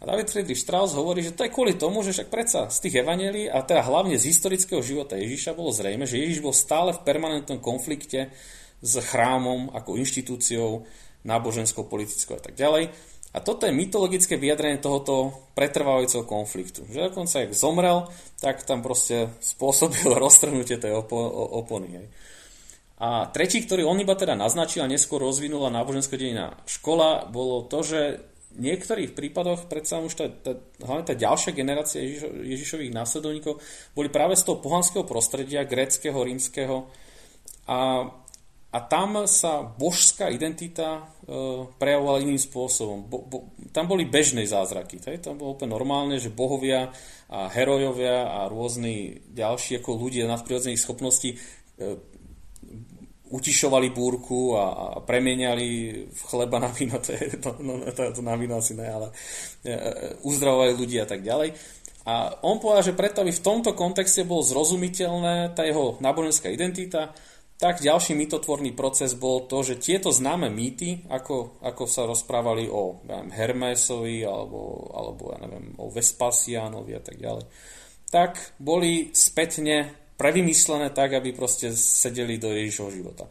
A David Friedrich Strauss hovorí, že to je kvôli tomu, že však predsa z tých evanelí a teda hlavne z historického života Ježiša bolo zrejme, že Ježiš bol stále v permanentnom konflikte s chrámom ako inštitúciou náboženskou, politickou a tak ďalej. A toto je mytologické vyjadrenie tohoto pretrvávajúceho konfliktu. Že dokonca, ak zomrel, tak tam proste spôsobil roztrhnutie tej opo- opony. Hej. A tretí, ktorý on iba teda naznačil a neskôr rozvinula náboženská dejina škola, bolo to, že v niektorých prípadoch predsa už tá, tá, hlavne tá ďalšia generácia Ježišo, Ježišových následovníkov boli práve z toho pohanského prostredia, gréckého, rímskeho a a tam sa božská identita e, prejavovala iným spôsobom. Bo, bo, tam boli bežné zázraky. Taj? Tam bolo úplne normálne, že bohovia a herojovia a rôzni ďalší ako ľudia nadprirodzených schopností e, utišovali búrku a, a premieniali v chleba na víno, to, je, to, no, to, to na víno asi ne, ale e, e, uzdravovali ľudí a tak ďalej. A on povedal, že preto, aby v tomto kontexte bolo zrozumiteľné tá jeho náboženská identita, tak ďalší mytotvorný proces bol to, že tieto známe mýty, ako, ako sa rozprávali o ja neviem, Hermesovi alebo, alebo ja neviem, o Vespasianovi a tak ďalej, tak boli spätne prevymyslené tak, aby proste sedeli do Ježišovho života.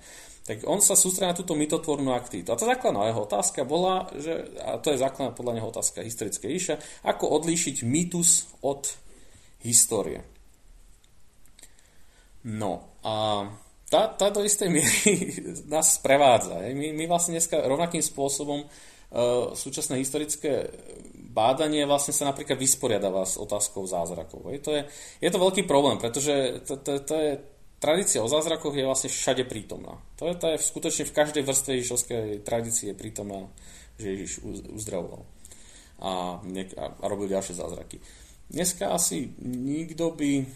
Tak on sa sústredí na túto mytotvornú aktivitu. A tá základná jeho otázka bola, že, a to je základná podľa neho otázka historické Ježiša, ako odlíšiť mýtus od histórie. No a tá, tá do istej miery nás sprevádza. My, my vlastne dneska rovnakým spôsobom uh, súčasné historické bádanie vlastne sa napríklad vysporiadáva s otázkou zázrakov. Je to, je, je to veľký problém, pretože to, to, to je, tradícia o zázrakoch je vlastne všade prítomná. To je, to je skutočne v každej vrstve ježišovskej tradície prítomná, že Ježiš uzdravoval a, a, a robil ďalšie zázraky. dneska asi nikto by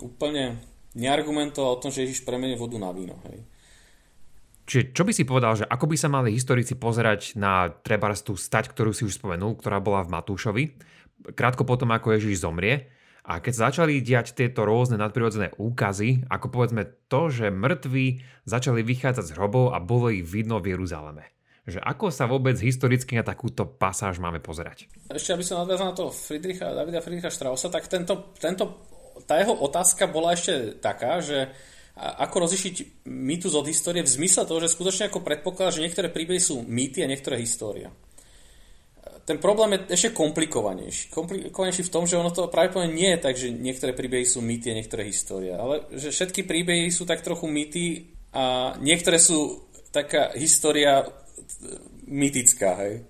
úplne neargumentoval o tom, že Ježiš premenie vodu na víno. Hej. Čiže čo by si povedal, že ako by sa mali historici pozerať na trebárs tú stať, ktorú si už spomenul, ktorá bola v Matúšovi, krátko potom, ako Ježiš zomrie, a keď začali diať tieto rôzne nadprirodzené úkazy, ako povedzme to, že mŕtvi začali vychádzať z hrobov a bolo ich vidno v Jeruzaleme. Že ako sa vôbec historicky na takúto pasáž máme pozerať? Ešte aby som nadviazal na to Friedricha, Davida Friedricha Straussa, tak tento, tento, tá jeho otázka bola ešte taká, že ako rozlišiť mýtus od histórie v zmysle toho, že skutočne ako predpokladá, že niektoré príbehy sú mýty a niektoré história ten problém je ešte komplikovanejší. Komplikovanejší v tom, že ono to pravdepodobne nie je tak, že niektoré príbehy sú mýty a niektoré história, ale že všetky príbehy sú tak trochu mýty a niektoré sú taká história mytická, hej.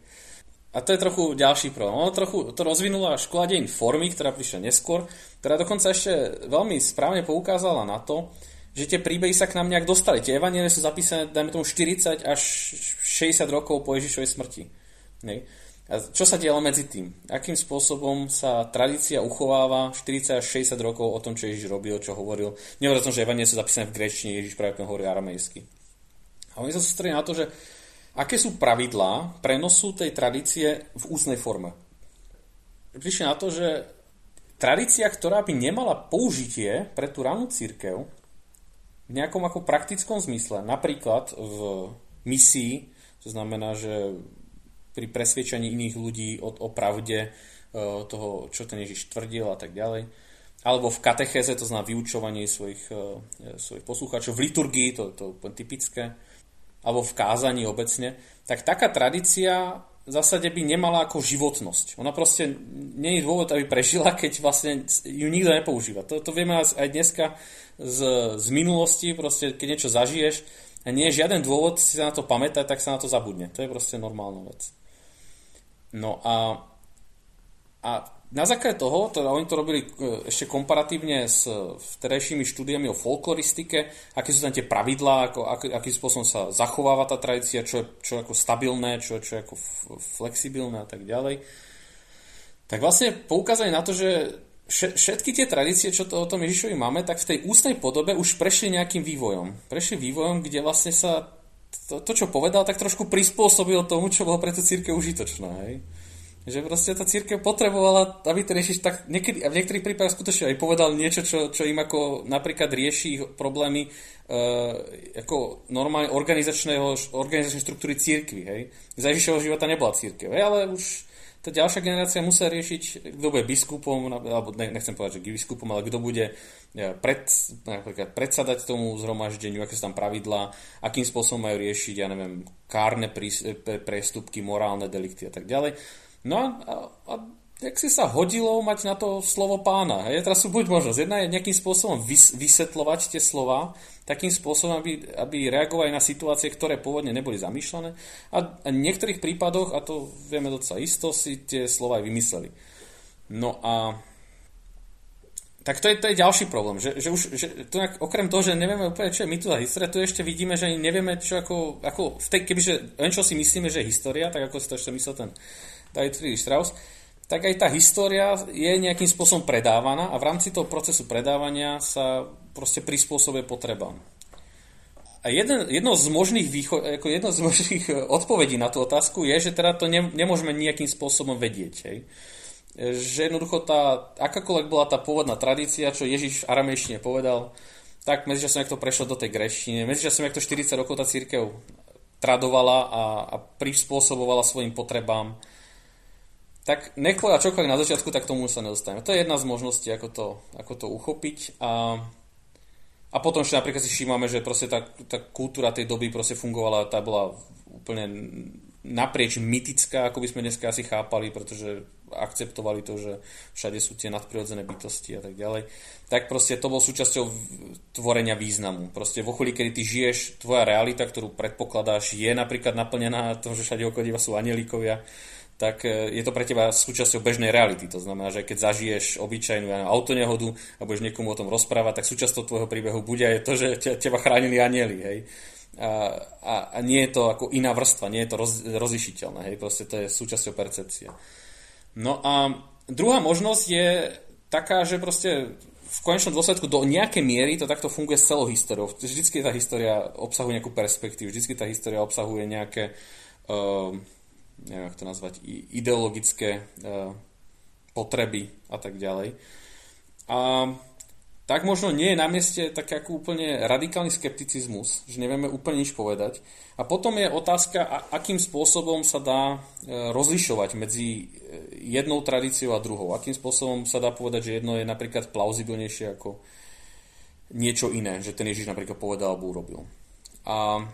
A to je trochu ďalší problém. Ono trochu to rozvinula škola dejin formy, ktorá prišla neskôr, ktorá dokonca ešte veľmi správne poukázala na to, že tie príbehy sa k nám nejak dostali. Tie evanielie sú zapísané, dajme tomu, 40 až 60 rokov po Ježišovej smrti. A čo sa dialo medzi tým? Akým spôsobom sa tradícia uchováva 40 až 60 rokov o tom, čo Ježiš robil, čo hovoril? Nehovoril som, že Evanie sú zapísané v grečtine, Ježiš práve hovorí aramejsky. A oni sa sústredili na to, že aké sú pravidlá prenosu tej tradície v ústnej forme. Prišli na to, že tradícia, ktorá by nemala použitie pre tú ranú církev v nejakom ako praktickom zmysle, napríklad v misii, to znamená, že pri presviečaní iných ľudí o, o pravde e, toho, čo ten Ježiš tvrdil a tak ďalej. Alebo v katechéze, to znamená vyučovanie svojich, e, svojich poslucháčov, v liturgii, to, to je typické, alebo v kázaní obecne, tak taká tradícia v zásade by nemala ako životnosť. Ona proste nie je dôvod, aby prežila, keď vlastne ju nikto nepoužíva. To, to vieme aj dneska z, z minulosti, proste keď niečo zažiješ a nie je žiaden dôvod si sa na to pamätať, tak sa na to zabudne. To je proste normálna vec. No a, a na základe toho, teda oni to robili e, ešte komparatívne s vterejšími štúdiami o folkloristike, aké sú tam tie pravidlá, ako, aký, akým spôsobom sa zachováva tá tradícia, čo je, čo je ako stabilné, čo čo je ako flexibilné a tak ďalej. Tak vlastne poukázali na to, že všetky tie tradície, čo to o tom Ježišovi máme, tak v tej ústnej podobe už prešli nejakým vývojom. Prešli vývojom, kde vlastne sa to, to, čo povedal, tak trošku prispôsobil tomu, čo bolo pre tú církev užitočné. Hej? Že proste tá církev potrebovala, aby to riešiš tak niekedy, a v niektorých prípadoch skutočne aj povedal niečo, čo, čo im ako napríklad rieši problémy e, ako normálne organizačného, organizačnej štruktúry církvy. Hej? Za Ježišovho života nebola církev, hej? ale už tá ďalšia generácia musí riešiť, kto bude biskupom, alebo nechcem povedať, že biskupom, ale kto bude e, pred, napríklad predsadať tomu zhromaždeniu, aké sú tam pravidlá, akým spôsobom majú riešiť, ja neviem, kárne prestupky, morálne delikty a tak ďalej. No a, a, jak si sa hodilo mať na to slovo pána. Hej? Teraz sú buď možnosť. Jedna je nejakým spôsobom vys- vysvetľovať tie slova, takým spôsobom, aby, aby reagovali na situácie, ktoré pôvodne neboli zamýšľané. A, a v niektorých prípadoch, a to vieme docela isto, si tie slova aj vymysleli. No a tak to je, to je ďalší problém, že, že už, že to, okrem toho, že nevieme úplne, čo je mýtus a história, tu ešte vidíme, že nevieme, čo ako, ako v tej, kebyže len čo si myslíme, že je história, tak ako si to ešte myslel ten David Friedrich Strauss, tak aj tá história je nejakým spôsobom predávaná a v rámci toho procesu predávania sa proste prispôsobuje potrebám. A jeden, jedno z možných výcho, ako jedno z možných odpovedí na tú otázku je, že teda to ne, nemôžeme nejakým spôsobom vedieť. Hej. Že jednoducho tá, akákoľvek bola tá pôvodná tradícia, čo Ježiš v aramejštine povedal, tak medzičasom, jak to prešlo do tej greštine, medzičasom, jak to 40 rokov tá církev tradovala a, a prispôsobovala svojim potrebám, tak nech povedať čokoľvek na začiatku, tak tomu sa nedostaneme. To je jedna z možností, ako to, ako to uchopiť. A, a potom ešte napríklad si všímame, že proste tá, tá kultúra tej doby proste fungovala, tá bola úplne naprieč mytická, ako by sme dneska asi chápali, pretože akceptovali to, že všade sú tie nadprirodzené bytosti a tak ďalej. Tak proste to bol súčasťou tvorenia významu. Proste vo chvíli, kedy ty žiješ, tvoja realita, ktorú predpokladáš, je napríklad naplnená tom, že všade okolo sú anielikovia, tak e, je to pre teba súčasťou bežnej reality. To znamená, že keď zažiješ obyčajnú autonehodu a budeš niekomu o tom rozprávať, tak súčasťou tvojho príbehu bude aj to, že teba chránili anieli. Hej? A, a, a nie je to ako iná vrstva, nie je to roz, rozlišiteľné. Hej? Proste to je súčasťou percepcie. No a druhá možnosť je taká, že proste v konečnom dôsledku do nejakej miery to takto funguje s celou históriou. Vždycky tá história obsahuje nejakú perspektívu, vždycky tá história obsahuje nejaké, uh, neviem, ako to nazvať, ideologické uh, potreby a tak ďalej. A tak možno nie je na mieste tak ako úplne radikálny skepticizmus, že nevieme úplne nič povedať. A potom je otázka, akým spôsobom sa dá e, rozlišovať medzi e, jednou tradíciou a druhou. Akým spôsobom sa dá povedať, že jedno je napríklad plauzibilnejšie ako niečo iné, že ten Ježiš napríklad povedal alebo urobil. A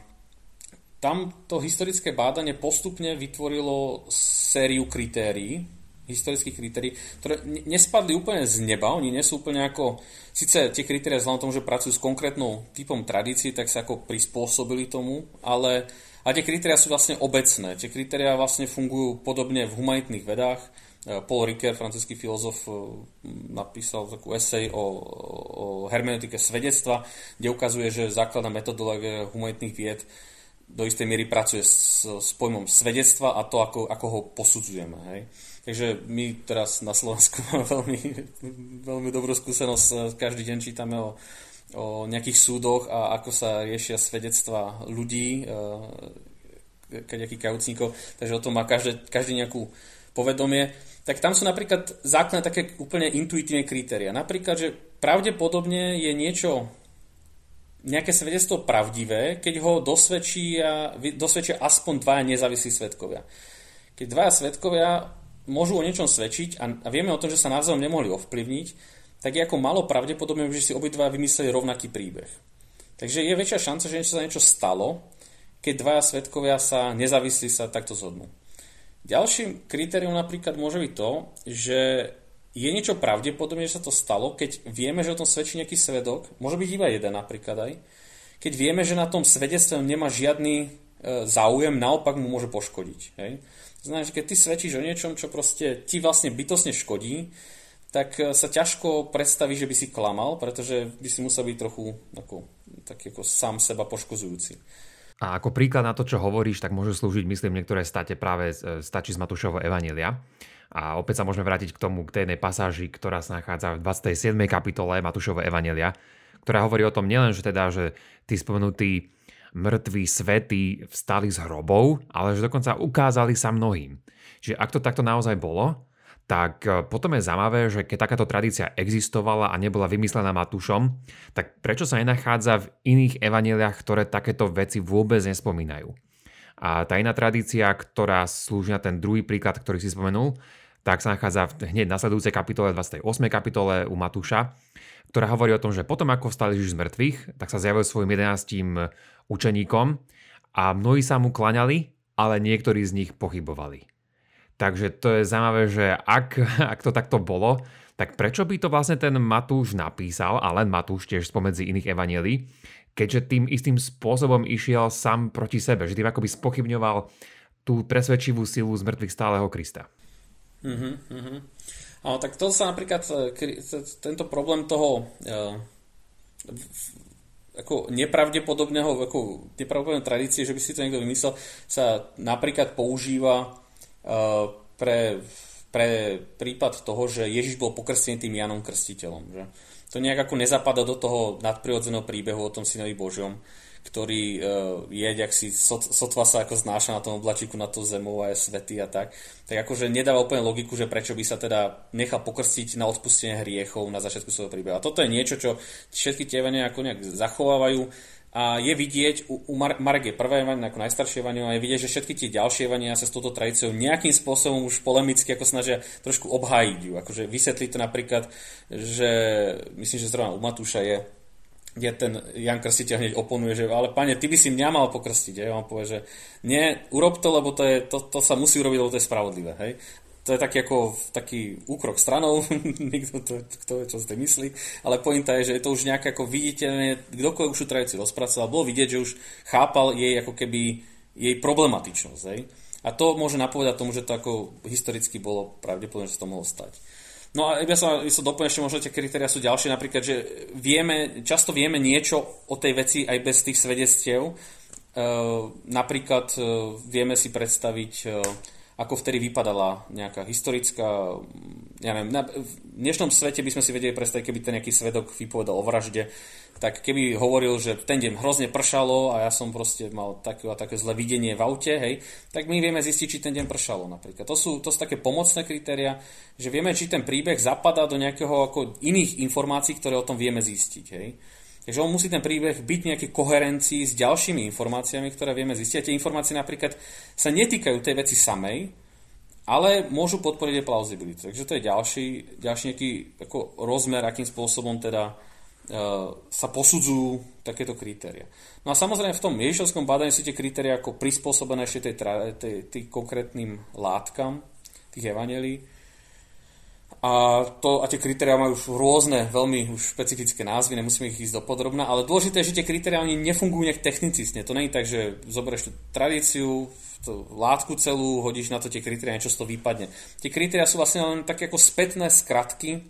tam to historické bádanie postupne vytvorilo sériu kritérií, historických kritérií, ktoré nespadli úplne z neba, oni nie sú úplne ako, síce tie kritéria vzhľadom tomu, že pracujú s konkrétnou typom tradícií, tak sa ako prispôsobili tomu, ale a tie kritéria sú vlastne obecné. Tie kritéria vlastne fungujú podobne v humanitných vedách. E, Paul Ricoeur, francúzsky filozof, e, napísal takú esej o, o hermeneutike svedectva, kde ukazuje, že základná metodológia humanitných vied do istej miery pracuje s, s pojmom svedectva a to, ako, ako ho posudzujeme. Hej. Takže my teraz na Slovensku máme veľmi, veľmi dobrú skúsenosť. Každý deň čítame o, o nejakých súdoch a ako sa riešia svedectva ľudí, e, kaďakých kajúcnikov, takže o tom má každé, každý nejakú povedomie. Tak tam sú napríklad základné také úplne intuitívne kritéria. Napríklad, že pravdepodobne je niečo nejaké svedectvo pravdivé, keď ho dosvedčia, dosvedčia aspoň dvaja nezávislí svetkovia. Keď dvaja svetkovia môžu o niečom svedčiť a, vieme o tom, že sa navzájom nemohli ovplyvniť, tak je ako malo pravdepodobné, že si obidva vymysleli rovnaký príbeh. Takže je väčšia šanca, že niečo sa niečo stalo, keď dvaja svetkovia sa nezávislí sa takto zhodnú. Ďalším kritérium napríklad môže byť to, že je niečo pravdepodobné, že sa to stalo, keď vieme, že o tom svedčí nejaký svedok, môže byť iba jeden napríklad aj, keď vieme, že na tom svedectve nemá žiadny e, záujem, naopak mu môže poškodiť. Hej? Znamená, že keď ty svedčíš o niečom, čo proste ti vlastne bytosne škodí, tak e, sa ťažko predstaví, že by si klamal, pretože by si musel byť trochu ako, taký ako sám seba poškozujúci. A ako príklad na to, čo hovoríš, tak môže slúžiť, myslím, niektoré state práve e, stačí z Matúšovho Evanília. A opäť sa môžeme vrátiť k tomu, k tej jednej pasáži, ktorá sa nachádza v 27. kapitole Matúšovho Evanília, ktorá hovorí o tom nielen, že teda, že tí spomenutí mŕtvi svety vstali z hrobov, ale že dokonca ukázali sa mnohým. Čiže ak to takto naozaj bolo, tak e, potom je zaujímavé, že keď takáto tradícia existovala a nebola vymyslená Matúšom, tak prečo sa nenachádza v iných evaneliách, ktoré takéto veci vôbec nespomínajú. A tá iná tradícia, ktorá slúži na ten druhý príklad, ktorý si spomenul, tak sa nachádza hneď v nasledujúcej kapitole, 28. kapitole u Matúša, ktorá hovorí o tom, že potom ako vstal Ježiš z mŕtvych, tak sa zjavil svojim 11 učeníkom a mnohí sa mu klaňali, ale niektorí z nich pochybovali. Takže to je zaujímavé, že ak, ak to takto bolo, tak prečo by to vlastne ten Matúš napísal, a len Matúš tiež spomedzi iných evanielí, keďže tým istým spôsobom išiel sám proti sebe, že tým akoby spochybňoval tú presvedčivú silu z mŕtvych stáleho Krista. Uh-huh, uh-huh. Ale tak to sa napríklad, e, tento problém toho uh, ako nepravdepodobného, ako nepravdepodobné tradície, že by si to niekto vymyslel, sa napríklad používa uh, pre, pre prípad toho, že Ježiš bol pokrstený tým Janom Krstiteľom. Že? To nejak ako nezapada do toho nadprirodzeného príbehu o tom synovi Božom ktorý uh, je, ak si sot, sotva sa ako znáša na tom oblačíku na tú zemu a je svetý a tak, tak akože nedáva úplne logiku, že prečo by sa teda nechal pokrstiť na odpustenie hriechov na začiatku svojho príbehu. A toto je niečo, čo všetky tie evania ako nejak zachovávajú a je vidieť, u, u Mar- Marek je prvé evanie, ako najstaršie evanie, a je vidieť, že všetky tie ďalšie evania sa s touto tradíciou nejakým spôsobom už polemicky ako snažia trošku obhájiť ju. Akože vysvetliť to napríklad, že myslím, že zrovna u Matúša je kde ten Jan Krstiteľ hneď oponuje, že ale pane, ty by si mňa mal pokrstiť. Hej? On povie, že nie, urob to, lebo to, je, to, to sa musí urobiť, lebo to je spravodlivé. Hej? To je taký, ako, taký úkrok stranou, nikto to, kto vie, čo si to myslí, ale pointa je, že je to už nejaké ako viditeľné, kdokoľvek už tú tradíciu rozpracoval, bolo vidieť, že už chápal jej ako keby jej problematičnosť. Hej? A to môže napovedať tomu, že to ako historicky bolo pravdepodobne, že to mohlo stať. No a som, ja som doplnil ešte možno tie kritéria sú ďalšie, napríklad, že vieme, často vieme niečo o tej veci aj bez tých svedectiev. E, napríklad e, vieme si predstaviť, e, ako vtedy vypadala nejaká historická, ja neviem, na, v dnešnom svete by sme si vedeli predstaviť, keby ten nejaký svedok vypovedal o vražde, tak keby hovoril, že ten deň hrozne pršalo a ja som proste mal také a také zlé videnie v aute, hej, tak my vieme zistiť, či ten deň pršalo napríklad. To sú, to sú také pomocné kritéria, že vieme, či ten príbeh zapadá do nejakého ako iných informácií, ktoré o tom vieme zistiť, hej. Takže on musí ten príbeh byť nejaký koherencii s ďalšími informáciami, ktoré vieme zistiť. A tie informácie napríklad sa netýkajú tej veci samej, ale môžu podporiť aj plauzibilitu. Takže to je ďalší, ďalší nejaký ako rozmer, akým spôsobom teda uh, sa posudzujú takéto kritéria. No a samozrejme v tom Ježišovskom badaní sú tie kritéria ako prispôsobené ešte tej, tej, tej konkrétnym látkam tých evanelí. A, to, a tie kritéria majú rôzne, veľmi už špecifické názvy, nemusíme ich ísť do podrobna, ale dôležité je, že tie kritéria oni nefungujú nejak technicistne. To je tak, že zoberieš tú tradíciu, tú látku celú, hodíš na to tie kritéria, niečo z toho vypadne. Tie kritéria sú vlastne len také ako spätné skratky,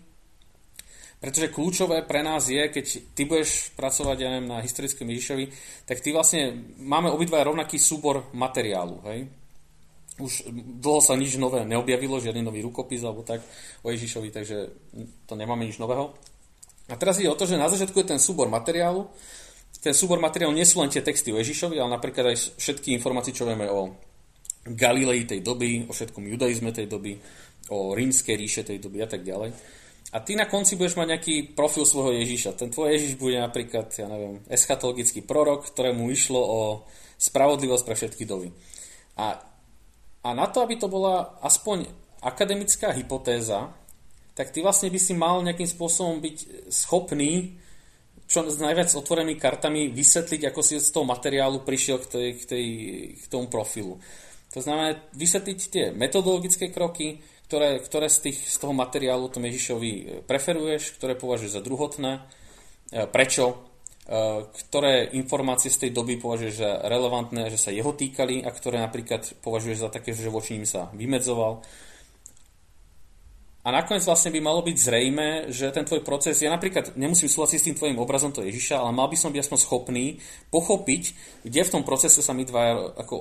pretože kľúčové pre nás je, keď ty budeš pracovať ja neviem, na historickom Ježišovi, tak ty vlastne máme obidva rovnaký súbor materiálu. Hej? Už dlho sa nič nové neobjavilo, žiadny nový rukopis alebo tak o Ježišovi, takže to nemáme nič nového. A teraz ide o to, že na začiatku je ten súbor materiálu. Ten súbor materiálu nie sú len tie texty o Ježišovi, ale napríklad aj všetky informácie, čo vieme o Galilei tej doby, o všetkom judaizme tej doby, o rímskej ríše tej doby a tak ďalej. A ty na konci budeš mať nejaký profil svojho Ježiša. Ten tvoj Ježiš bude napríklad, ja neviem, eschatologický prorok, ktorému išlo o spravodlivosť pre všetky doby. A a na to, aby to bola aspoň akademická hypotéza, tak ty vlastne by si mal nejakým spôsobom byť schopný čo s najviac otvorenými kartami vysvetliť, ako si z toho materiálu prišiel k, tej, k, tej, k tomu profilu. To znamená vysvetliť tie metodologické kroky, ktoré, ktoré z, tých, z toho materiálu tom Ježišovi preferuješ, ktoré považuješ za druhotné, e, prečo ktoré informácie z tej doby považuješ za relevantné, že sa jeho týkali a ktoré napríklad považuješ za také, že voči ním sa vymedzoval. A nakoniec vlastne by malo byť zrejme, že ten tvoj proces, ja napríklad nemusím súhlasiť s tým tvojim obrazom to Ježiša, ale mal by som byť aspoň schopný pochopiť, kde v tom procese sa my dva ako,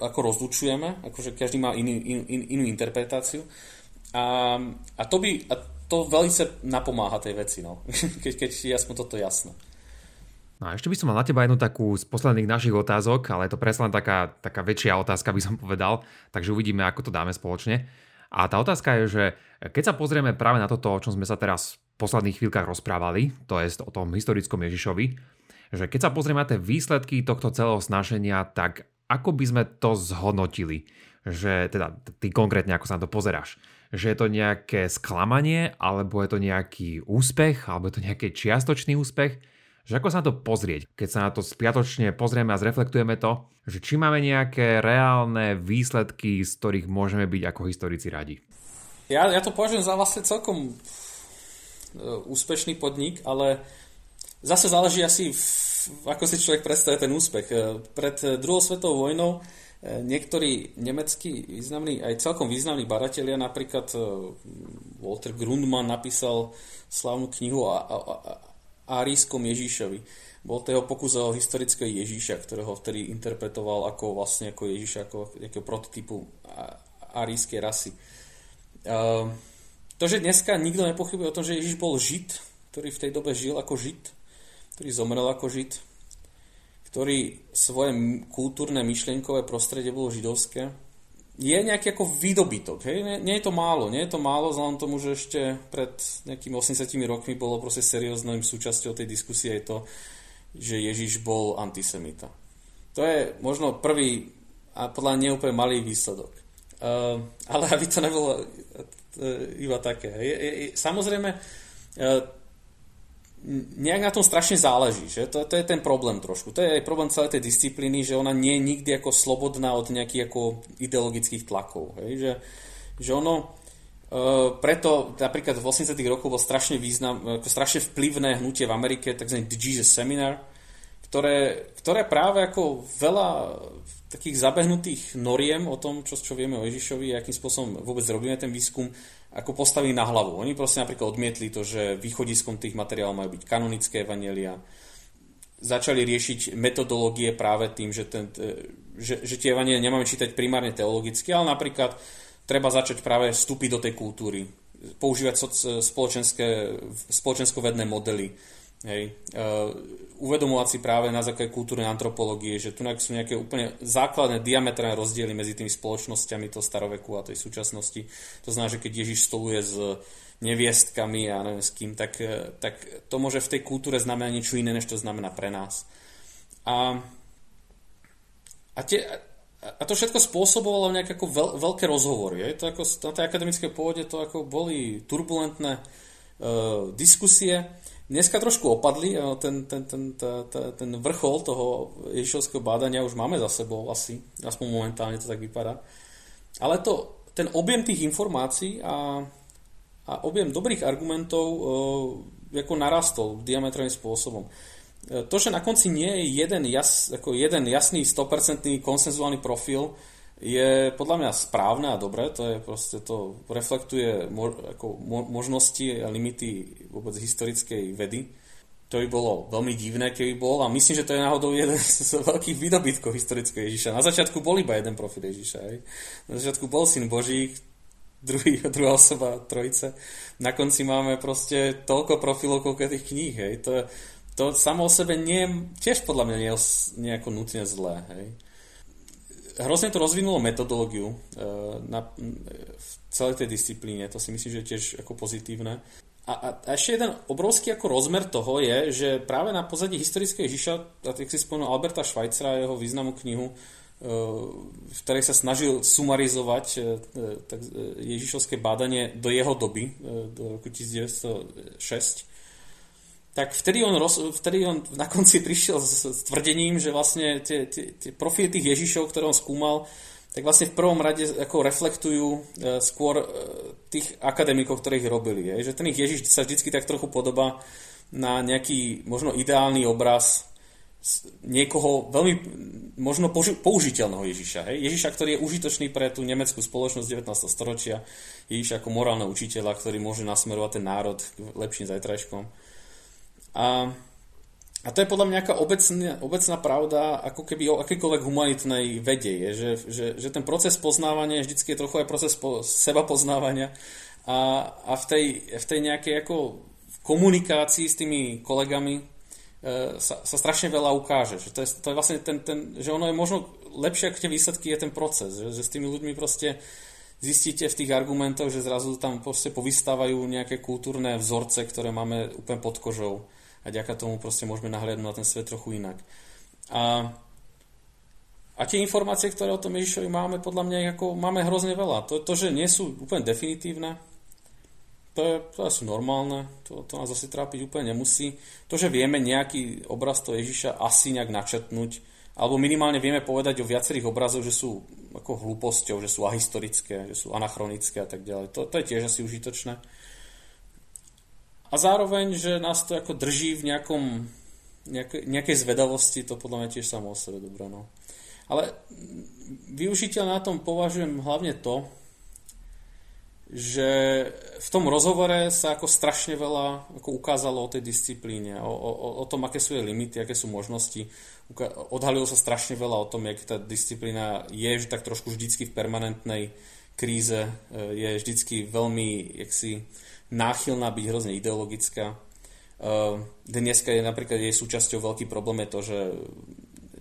ako rozlučujeme, akože každý má iný, in, in, inú interpretáciu. A, a, to by, a to veľmi napomáha tej veci, no. keď, keď je aspoň toto jasné. No a ešte by som mal na teba jednu takú z posledných našich otázok, ale je to presne taká, taká väčšia otázka, by som povedal, takže uvidíme, ako to dáme spoločne. A tá otázka je, že keď sa pozrieme práve na toto, o čom sme sa teraz v posledných chvíľkach rozprávali, to je o tom historickom Ježišovi, že keď sa pozrieme na tie výsledky tohto celého snaženia, tak ako by sme to zhodnotili? Že teda ty konkrétne, ako sa na to pozeráš? Že je to nejaké sklamanie, alebo je to nejaký úspech, alebo je to nejaký čiastočný úspech? Že ako sa na to pozrieť, keď sa na to spiatočne pozrieme a zreflektujeme to, že či máme nejaké reálne výsledky, z ktorých môžeme byť ako historici radi. Ja, ja to považujem za vlastne celkom e, úspešný podnik, ale zase záleží asi, ako si človek predstavuje ten úspech. E, pred druhou svetovou vojnou e, niektorí nemeckí významní, aj celkom významní baratelia, napríklad Walter Grundmann napísal slavnú knihu a, árijskom Ježíšovi. Bol to jeho pokus o historického Ježíša, ktorého vtedy interpretoval ako vlastne ako Ježíša, ako nejakého prototypu árijskej rasy. To, že dneska nikto nepochybuje o tom, že Ježíš bol Žid, ktorý v tej dobe žil ako Žid, ktorý zomrel ako Žid, ktorý svoje kultúrne myšlienkové prostredie bolo židovské, je nejaký ako výdobytok. Hej? Nie, nie je to málo. Nie je to málo vzhľadom tomu, že ešte pred nejakými 80 rokmi bolo proste serióznym súčasťou tej diskusie aj to, že Ježiš bol antisemita. To je možno prvý a podľa mňa neúplne malý výsledok. Uh, ale aby to nebolo uh, iba také. Je, je, je, samozrejme, uh, nejak na tom strašne záleží. Že? To, to je ten problém trošku. To je aj problém celej tej disciplíny, že ona nie je nikdy ako slobodná od nejakých ako ideologických tlakov. Hej? Že, že ono e, preto napríklad v 80 rokoch bol strašne, význam, ako strašne vplyvné hnutie v Amerike, tzv. The Jesus Seminar, ktoré, ktoré práve ako veľa takých zabehnutých noriem o tom, čo, čo vieme o Ježišovi, akým spôsobom vôbec robíme ten výskum, ako postavili na hlavu. Oni proste napríklad odmietli to, že východiskom tých materiálov majú byť kanonické evanelia. Začali riešiť metodológie práve tým, že, ten, že, že tie evanelia nemáme čítať primárne teologicky, ale napríklad treba začať práve vstúpiť do tej kultúry používať spoločenské, spoločensko-vedné modely. Hej. Uh, uvedomovať si práve na základe kultúrnej antropológie, že tu sú nejaké úplne základné diametrálne rozdiely medzi tými spoločnosťami toho staroveku a tej súčasnosti. To znamená, že keď Ježiš stoluje s neviestkami a neviem s kým, tak, tak to môže v tej kultúre znamenať niečo iné, než to znamená pre nás. A, a, tie, a to všetko spôsobovalo nejaké ako veľ, veľké rozhovory. Je? To ako, na tej akademickej pôde to ako boli turbulentné uh, diskusie. Dneska trošku opadli, ten, ten, ten, ten, ten vrchol toho ježišovského bádania už máme za sebou asi, aspoň momentálne to tak vypadá. Ale to, ten objem tých informácií a, a objem dobrých argumentov uh, ako narastol diametrálnym spôsobom. Uh, to, že na konci nie je jeden, jas, ako jeden jasný 100% konsenzuálny profil, je podľa mňa správne a dobré, to je proste, to reflektuje mo, ako mo, možnosti a limity vôbec historickej vedy. To by bolo veľmi divné, keby bol a myslím, že to je náhodou jeden z veľkých výdobytkov historického Ježiša. Na začiatku bol iba jeden profil Ježiša. Aj. Na začiatku bol syn Boží, druhý, druhá osoba trojice. Na konci máme proste toľko profilov, koľko tých kníh. Hej. To, to samo o sebe nie, tiež podľa mňa nie je nejako nutne zlé. Hej hrozne to rozvinulo metodológiu uh, na, v celej tej disciplíne, to si myslím, že je tiež ako pozitívne. A, a, a ešte jeden obrovský ako rozmer toho je, že práve na pozadí historického Ježiša, a tak si spomenul Alberta Schweitzera a jeho významnú knihu, uh, v ktorej sa snažil sumarizovať uh, tak, Ježišovské bádanie do jeho doby, do roku 1906, tak vtedy on, roz, vtedy on na konci prišiel s, s tvrdením, že vlastne tie, tie, tie profily tých Ježišov, ktoré on skúmal, tak vlastne v prvom rade ako reflektujú e, skôr e, tých akademikov, ktorých robili. Je. Že ten ich Ježiš sa vždycky tak trochu podobá na nejaký možno ideálny obraz niekoho veľmi možno použiteľného Ježiša. Hej? Ježiša, ktorý je užitočný pre tú nemeckú spoločnosť 19. storočia. Ježiša ako morálne učiteľa, ktorý môže nasmerovať ten národ k lepším zajtrajškom. A, a to je podľa mňa nejaká obecná, obecná pravda, ako keby o akýkoľvek humanitnej vede je, že, že, že ten proces poznávania je vždy je trochu aj proces po, seba poznávania a, a v, tej, v tej nejakej ako komunikácii s tými kolegami e, sa, sa strašne veľa ukáže. Že to, je, to je vlastne ten, ten, že ono je možno lepšie, ako tie výsledky je ten proces. Že, že s tými ľuďmi proste zistíte v tých argumentoch, že zrazu tam proste povystávajú nejaké kultúrne vzorce, ktoré máme úplne pod kožou a ďaká tomu proste môžeme nahliadnúť na ten svet trochu inak. A, a tie informácie, ktoré o tom Ježišovi máme, podľa mňa ako máme hrozne veľa. To, to že nie sú úplne definitívne, to, je, to sú normálne, to, to nás asi trápiť úplne nemusí. To, že vieme nejaký obraz toho Ježiša asi nejak načetnúť, alebo minimálne vieme povedať o viacerých obrazoch, že sú ako hlúposťou, že sú ahistorické, že sú anachronické a tak ďalej. To, to je tiež asi užitočné a zároveň, že nás to ako drží v nejakom, nejakej, nejakej zvedavosti, to podľa mňa tiež samo o sebe dobré. No. Ale využiteľ na tom považujem hlavne to, že v tom rozhovore sa ako strašne veľa ako ukázalo o tej disciplíne, o, o, o tom, aké sú jej limity, aké sú možnosti. Odhalilo sa strašne veľa o tom, jak tá disciplína je že tak trošku vždycky v permanentnej kríze, e, je vždycky veľmi jaksi, náchylná byť hrozne ideologická. Dneska je napríklad jej súčasťou veľký problém je to, že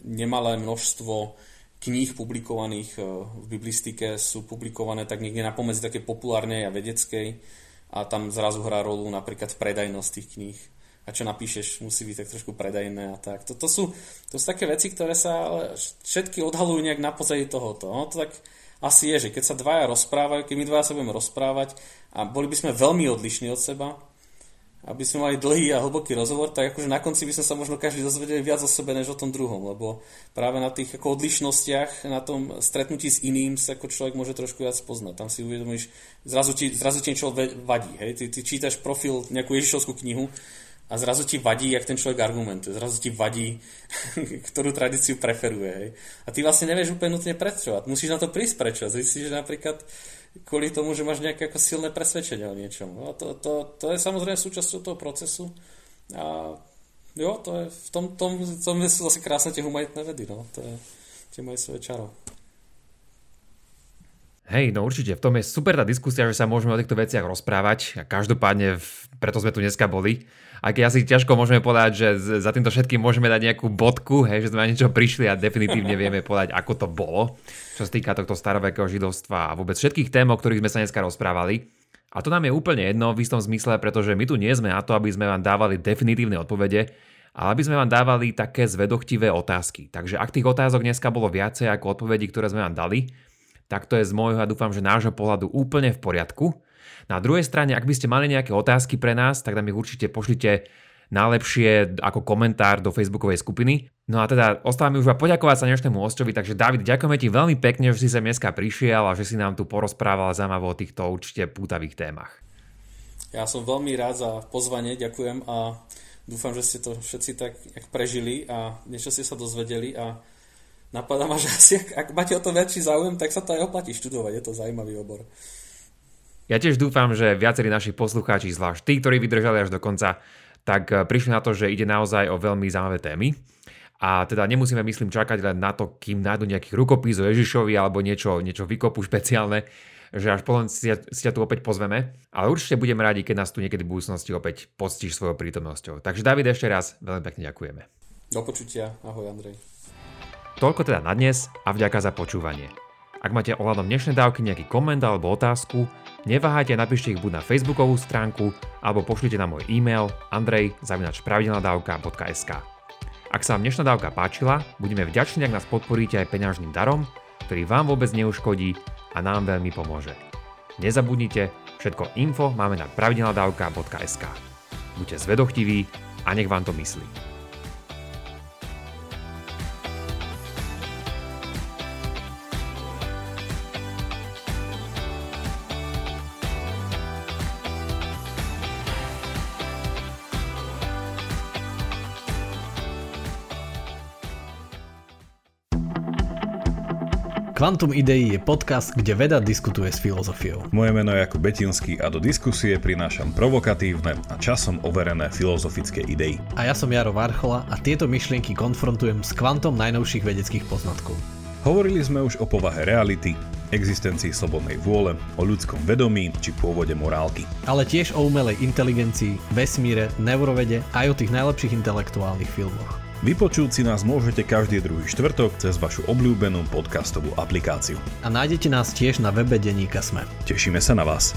nemalé množstvo kníh publikovaných v biblistike sú publikované tak niekde na pomedzi také populárnej a vedeckej a tam zrazu hrá rolu napríklad predajnosť tých kníh a čo napíšeš musí byť tak trošku predajné a tak. To, to, sú, to sú také veci, ktoré sa všetky odhalujú nejak na pozadí tohoto. No to tak asi je, že keď sa dvaja rozprávajú, keď my dvaja sa budeme rozprávať a boli by sme veľmi odlišní od seba, aby sme mali dlhý a hlboký rozhovor, tak akože na konci by sme sa možno každý dozvedeli viac o sebe, než o tom druhom, lebo práve na tých ako odlišnostiach, na tom stretnutí s iným sa ako človek môže trošku viac poznať. Tam si uvedomíš, zrazu ti, zrazu ti niečo vadí. Hej? Ty, ty čítaš profil, nejakú Ježišovskú knihu a zrazu ti vadí, jak ten človek argumentuje. Zrazu ti vadí, ktorú tradíciu preferuje. Hej? A ty vlastne nevieš úplne nutne prečo. Musíš na to prísť prečo. Zistíš, že napríklad kvôli tomu, že máš nejaké ako silné presvedčenie o niečom. No, to, to, to je samozrejme súčasťou toho procesu. A jo, to je v tom, tom, tom sú zase krásne tie humanitné vedy. No. To je, tie majú svoje čaro. Hej, no určite, v tom je super tá diskusia, že sa môžeme o týchto veciach rozprávať a každopádne preto sme tu dneska boli. Keď asi ťažko môžeme povedať, že za týmto všetkým môžeme dať nejakú bodku, hej, že sme na niečo prišli a definitívne vieme povedať, ako to bolo, čo sa týka tohto starovekého židovstva a vôbec všetkých tém, o ktorých sme sa dneska rozprávali. A to nám je úplne jedno v istom zmysle, pretože my tu nie sme na to, aby sme vám dávali definitívne odpovede, ale aby sme vám dávali také zvedochtivé otázky. Takže ak tých otázok dneska bolo viacej ako odpovedí, ktoré sme vám dali, tak to je z môjho a dúfam, že nášho pohľadu úplne v poriadku. Na druhej strane, ak by ste mali nejaké otázky pre nás, tak nám ich určite pošlite najlepšie ako komentár do facebookovej skupiny. No a teda ostáva mi už poďakovať sa dnešnému hostovi, takže David, ďakujeme ti veľmi pekne, že si sa dneska prišiel a že si nám tu porozprával zaujímavo o týchto určite pútavých témach. Ja som veľmi rád za pozvanie, ďakujem a dúfam, že ste to všetci tak prežili a niečo ste sa dozvedeli a napadá ma, že asi ak, ak máte o to väčší záujem, tak sa to aj oplatí študovať, je to zaujímavý obor. Ja tiež dúfam, že viacerí naši poslucháči, zvlášť tí, ktorí vydržali až do konca, tak eh, prišli na to, že ide naozaj o veľmi zaujímavé témy. A teda nemusíme, myslím, čakať len na to, kým nájdu nejaký rukopis o Ježišovi alebo niečo, niečo vykopú špeciálne, že až potom si, si ťa tu opäť pozveme. Ale určite budeme radi, keď nás tu niekedy v budúcnosti opäť poctíš svojou prítomnosťou. Takže David, ešte raz veľmi pekne ďakujeme. Do počutia. Ahoj, Andrej. Toľko teda na dnes a vďaka za počúvanie. Ak máte ohľadom dnešnej dávky nejaký koment alebo otázku, neváhajte napíšte ich buď na facebookovú stránku alebo pošlite na môj e-mail andrej.pravidelnadavka.sk Ak sa vám dnešná dávka páčila, budeme vďační, ak nás podporíte aj peňažným darom, ktorý vám vôbec neuškodí a nám veľmi pomôže. Nezabudnite, všetko info máme na pravidelnadavka.sk Buďte zvedochtiví a nech vám to myslí. Kvantum Idei je podcast, kde veda diskutuje s filozofiou. Moje meno je Jakub Betinský a do diskusie prinášam provokatívne a časom overené filozofické idei. A ja som Jaro Varchola a tieto myšlienky konfrontujem s kvantom najnovších vedeckých poznatkov. Hovorili sme už o povahe reality, existencii slobodnej vôle, o ľudskom vedomí či pôvode morálky. Ale tiež o umelej inteligencii, vesmíre, neurovede aj o tých najlepších intelektuálnych filmoch. Vypočuť si nás môžete každý druhý štvrtok cez vašu obľúbenú podcastovú aplikáciu. A nájdete nás tiež na webe Deníka Sme. Tešíme sa na vás.